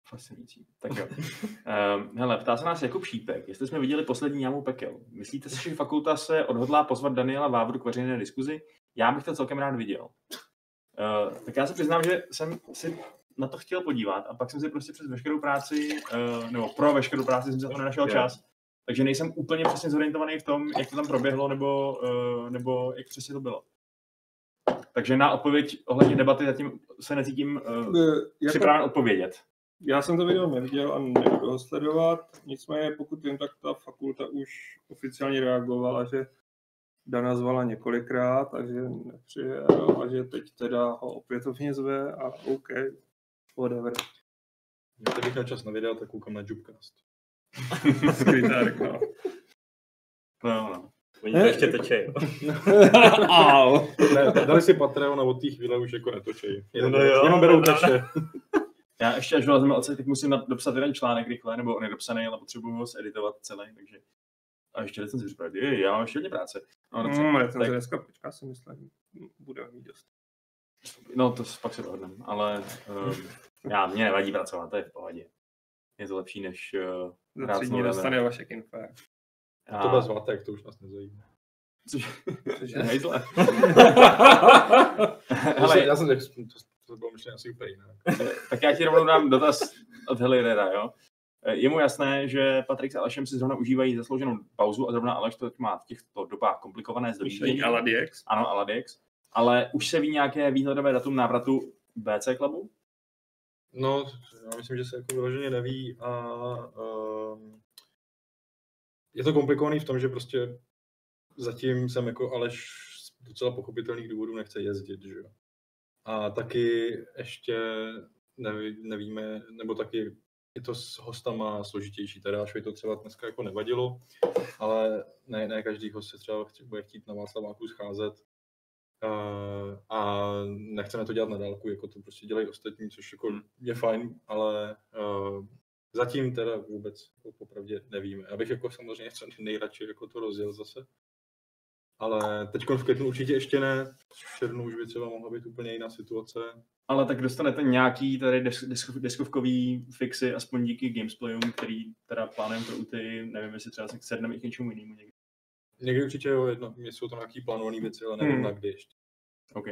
Fascinující. Tak jo. Um, *laughs* hele, ptá se nás Jakub Šípek, jestli jsme viděli poslední jámu pekel. Myslíte si, že fakulta se odhodlá pozvat Daniela Vávru k veřejné diskuzi? Já bych to celkem rád viděl. Uh, tak já se přiznám, že jsem si na to chtěl podívat a pak jsem si prostě přes veškerou práci, uh, nebo pro veškerou práci jsem se to nenašel čas. Takže nejsem úplně přesně zorientovaný v tom, jak to tam proběhlo, nebo, uh, nebo jak přesně to bylo. Takže na odpověď ohledně debaty zatím se necítím uh, Jako, připraven odpovědět. Já jsem to video neviděl a nebudu ho sledovat. Nicméně, pokud vím, tak ta fakulta už oficiálně reagovala, že Dana zvala několikrát a že nepřijel a že teď teda ho opětovně zve a OK, whatever. Já teď bych měl čas na videa, tak koukám na Jubcast. *laughs* *laughs* Skrytá reklama. No, no. Oni to ještě točej. jo. *laughs* Au. Ne, dali si Patreon a od té chvíle už jako netočej. Jenom, No jo, jenom berou dobrá. Já ještě až vylezeme od teď musím dopsat jeden článek rychle, nebo nedopsaný, ale potřebuji ho editovat celý, takže... A ještě recenzi připravit. Je, já mám ještě hodně práce. No, dobře. Hmm, recenze tak- dneska, počká si myslím, bude mít dost. No, to pak se dohodneme, ale um, *laughs* já, mě nevadí pracovat, to je v pohodě. Je to lepší, než uh, Za hrát tři s dostane Vašek info. A- To bez vatek, to už nás nezajímá. Což Což je je- hejzle. Já jsem, Hele, já jsem řekl, to, bylo myšlené asi úplně jinak. *laughs* tak já ti rovnou dám dotaz od Helirera, jo? Eh, Je mu jasné, že Patrik s Alešem si zrovna užívají zaslouženou pauzu a zrovna Aleš to má v těchto dobách komplikované dojížděním. Aladiex. Ano, Aladix. Ale už se ví nějaké výhledové datum návratu BC klubu? No, já myslím, že se jako vyloženě neví a um, je to komplikovaný v tom, že prostě zatím jsem jako Aleš z docela pochopitelných důvodů nechce jezdit, že jo. A taky ještě neví, nevíme, nebo taky je to s hostama složitější. Teda až to třeba dneska jako nevadilo, ale ne, ne každý host se třeba bude chtít na Václaváku scházet. Uh, a nechceme to dělat na dálku, jako to prostě dělají ostatní, což jako je fajn, ale uh, zatím teda vůbec jako popravdě nevíme. Já bych jako samozřejmě co *laughs* nejradši jako to rozjel zase. Ale teď v květnu určitě ještě ne, v červnu už by třeba mohla být úplně jiná situace. Ale tak dostanete nějaký tady desk, desk, deskovkový fixy, aspoň díky Gamesplayům, který teda plánujeme pro UTY, nevím, jestli třeba se sedneme i k něčemu jinému někdy. Někdy určitě jo, jedno, jsou to nějaký plánované věci, ale nevím Hmm. na kdy ještě. OK.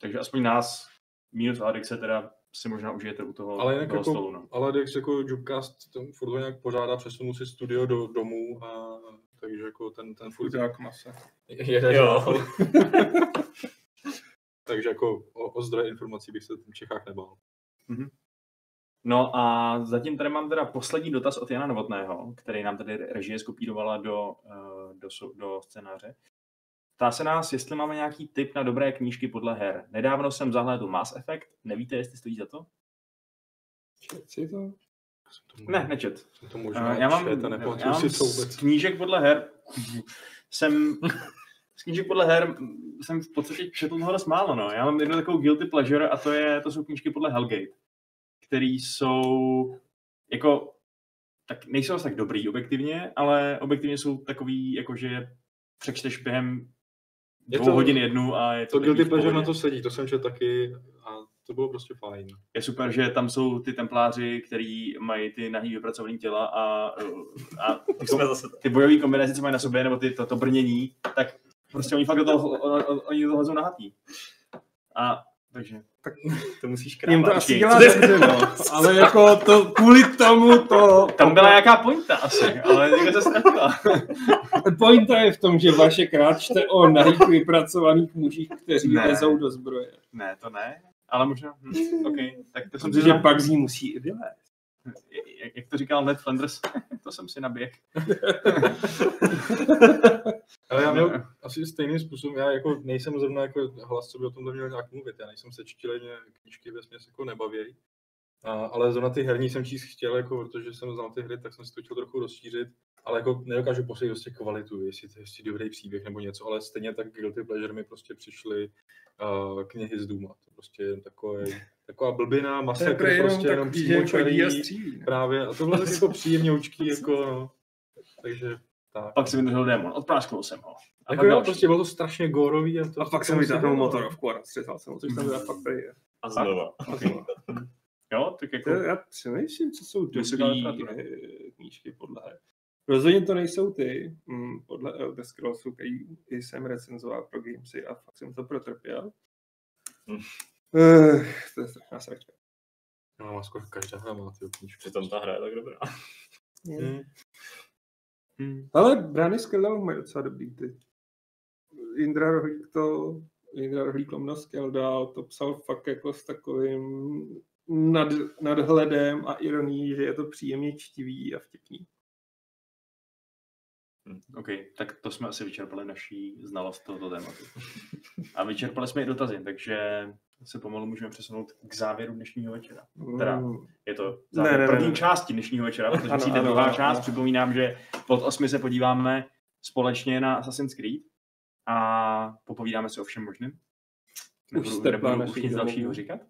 Takže aspoň nás, minus Alexe, teda si možná užijete u toho, Ale jinak toho jako, stolu. No. ale Dex jako Jubcast tam furt nějak pořádá, přesunul si studio do domů a takže jako ten, ten furt Chudák masa. jede. Jo. *laughs* takže jako o, o zdroje informací bych se v Čechách nebál. no a zatím tady mám teda poslední dotaz od Jana Novotného, který nám tady režie skopírovala do, eh, do, do scénáře. Ptá se nás, jestli máme nějaký tip na dobré knížky podle her. Nedávno jsem zahlédl Mass Effect, nevíte, jestli stojí za to? Si to? Ne, nečet. To možná Uh, já mám, čet a já mám si to z vůbec. knížek podle her jsem *laughs* z knížek podle her jsem v podstatě četl toho dost málo, no. Já mám jednu takovou guilty pleasure a to, je, to jsou knížky podle Hellgate, které jsou jako tak nejsou tak dobrý objektivně, ale objektivně jsou takový, jakože přečteš během Je dvou to- hodin jednu a je to, To Guilty Pleasure na to sedí, to jsem četl taky to bylo prostě fajn. je super, že tam jsou ty templáři, který mají ty nahý vypracované těla a, a Už *laughs* jsme zase ty bojové kombinace, co mají na sobě, nebo ty, to, to brnění, tak prostě oni fakt do toho, *laughs* oni do toho hozou nahatý. A takže, to musíš Jim to krávat. asi dělá to dobře, no. *laughs* Ale jako to, kvůli tomu to... tam byla nějaká pointa asi, ale někde se ztratila. Pointa je v tom, že vaše krát čte o nahých vypracovaných mužích, kteří Ne. lezou do zbroje. Ne, to ne, ale možná, hm, OK, tak to jsem si, že pak z ní musí i vylézt. jak, jak to říkal Ned Flanders, *laughs* to jsem si naběh. *laughs* Ale já měl asi stejným způsobem, já jako nejsem zrovna jako hlas, co by o tomhle měl nějak mluvit, já nejsem sečtileně, knížky ve směs jako nebaví. A, ale zrovna ty herní jsem číst chtěl, jako, protože jsem znal ty hry, tak jsem si to chtěl trochu rozšířit. Ale jako nedokážu posoudit prostě kvalitu, jestli to je prostě dobrý příběh nebo něco, ale stejně tak Guilty Pleasure mi prostě přišly uh, knihy z Duma. To prostě je takové, taková blbina, masakr, prostě jenom přímočarý, střílí. právě. A to bylo tak jako příjemně učký, jako no. Takže tak. Pak si vydržel démon, odprásknul jsem ho. A Jako pak jo, další. prostě bylo to strašně górový. A, to, A pak jsem vytáhnul motorovku a rozstřetal jsem ho, což tam *laughs* byla fakt prý. A znova. *laughs* Jo, tak jako, To, já přemýšlím, co jsou dobrý knížky podle her. Rozhodně to nejsou ty, mm, podle Elder Scrollsů, který jsem recenzoval pro Gamesy a fakt jsem to protrpěl. Hm. Uh, to je strašná sračka. No, má skoro každá hra má ty knížky. Přitom ta hra je tak dobrá. Hmm. hm, Ale Brány Skeldalu mají docela dobrý ty. Jindra Rohlík to, Jindra Rohlík lomno Skeldal to psal fakt jako s takovým nad, nadhledem a ironií, že je to příjemně čtivý a vtipný. OK, tak to jsme asi vyčerpali naší znalost tohoto tématu. A vyčerpali jsme i dotazy, takže se pomalu můžeme přesunout k závěru dnešního večera. Teda, Mm. Je to závěr ne, ne, první ne. části dnešního večera, protože Ano, přijde ano, druhá ano, část. ano. Připomínám, že pod osmi se podíváme společně na Assassin's Creed a popovídáme si o všem možným. Nebudu, nebudu už nic dalšího říkat.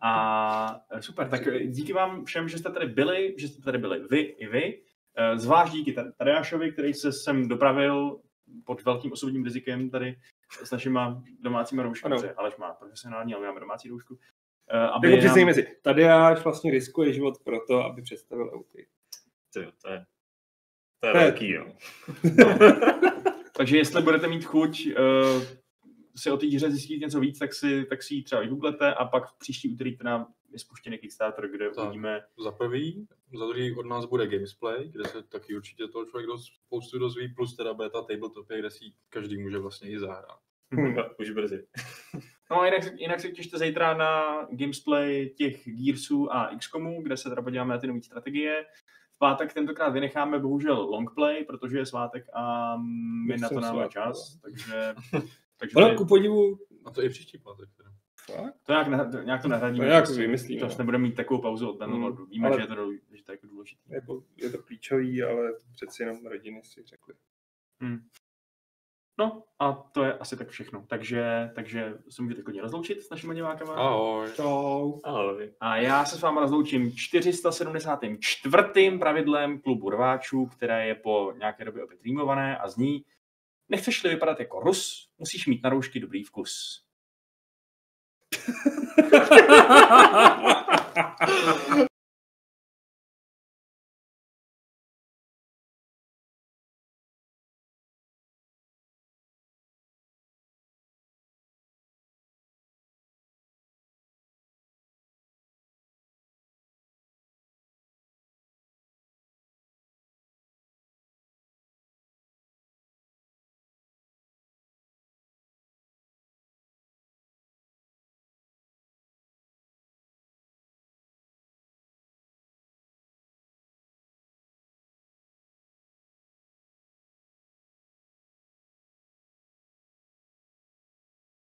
A e, super, tak e, díky vám všem, že jste tady byli, že jste tady byli vy i vy. E, Zvlášť díky Tadeášovi, který se sem dopravil pod velkým osobním rizikem tady s našima domácíma rouškami, Aleš má profesionální, ale my máme domácí roušku. Eh, Aby Jako nám- si, Tadeáš vlastně riskuje život proto, aby představil auty. To je, to je To je- velký, jo. *laughs* Takže jestli budete mít chuť uh, si o té hře zjistit něco víc, tak si, tak si ji třeba vygooglete a pak v příští úterý teda je spuštěný Kickstarter, kde Tak. uvidíme, Za prvý, za druhý od nás bude Gamesplay, kde se taky určitě toho člověk dost, spoustu dozví, plus teda beta tabletopy, kde si každý může vlastně i zahrát. Hm. No, Už brzy. *laughs* No a jinak, jinak se těšte zítra na gamesplay těch Gearsů a XCOMů, kde se teda podíváme na ty nové strategie. V pátek tentokrát vynecháme bohužel longplay, protože je svátek a my Já na to nemáme čas, takže, *laughs* takže Ono, tady, ku podivu, A to i příští pátek. Teda. fakt? to nějak, ne, nějak to nahradíme. To nějak prostě. vymyslíme, Zase no. nebudeme mít takovou pauzu od Bannerlordu. Víme, ale- že, je to, že to je jako důležité. Jako, je to klíčový, ale přeci jenom rodiny si řekli. No a to je asi tak všechno. Takže, takže se můžete klidně rozloučit s našimi divákama. Ahoj. Čau. Ahoj. A já se s váma rozloučím 474. pravidlem klubu rváčů, které je po nějaké době opět rýmované a zní Nechceš-li vypadat jako Rus, musíš mít na roušky dobrý vkus. *laughs* *laughs*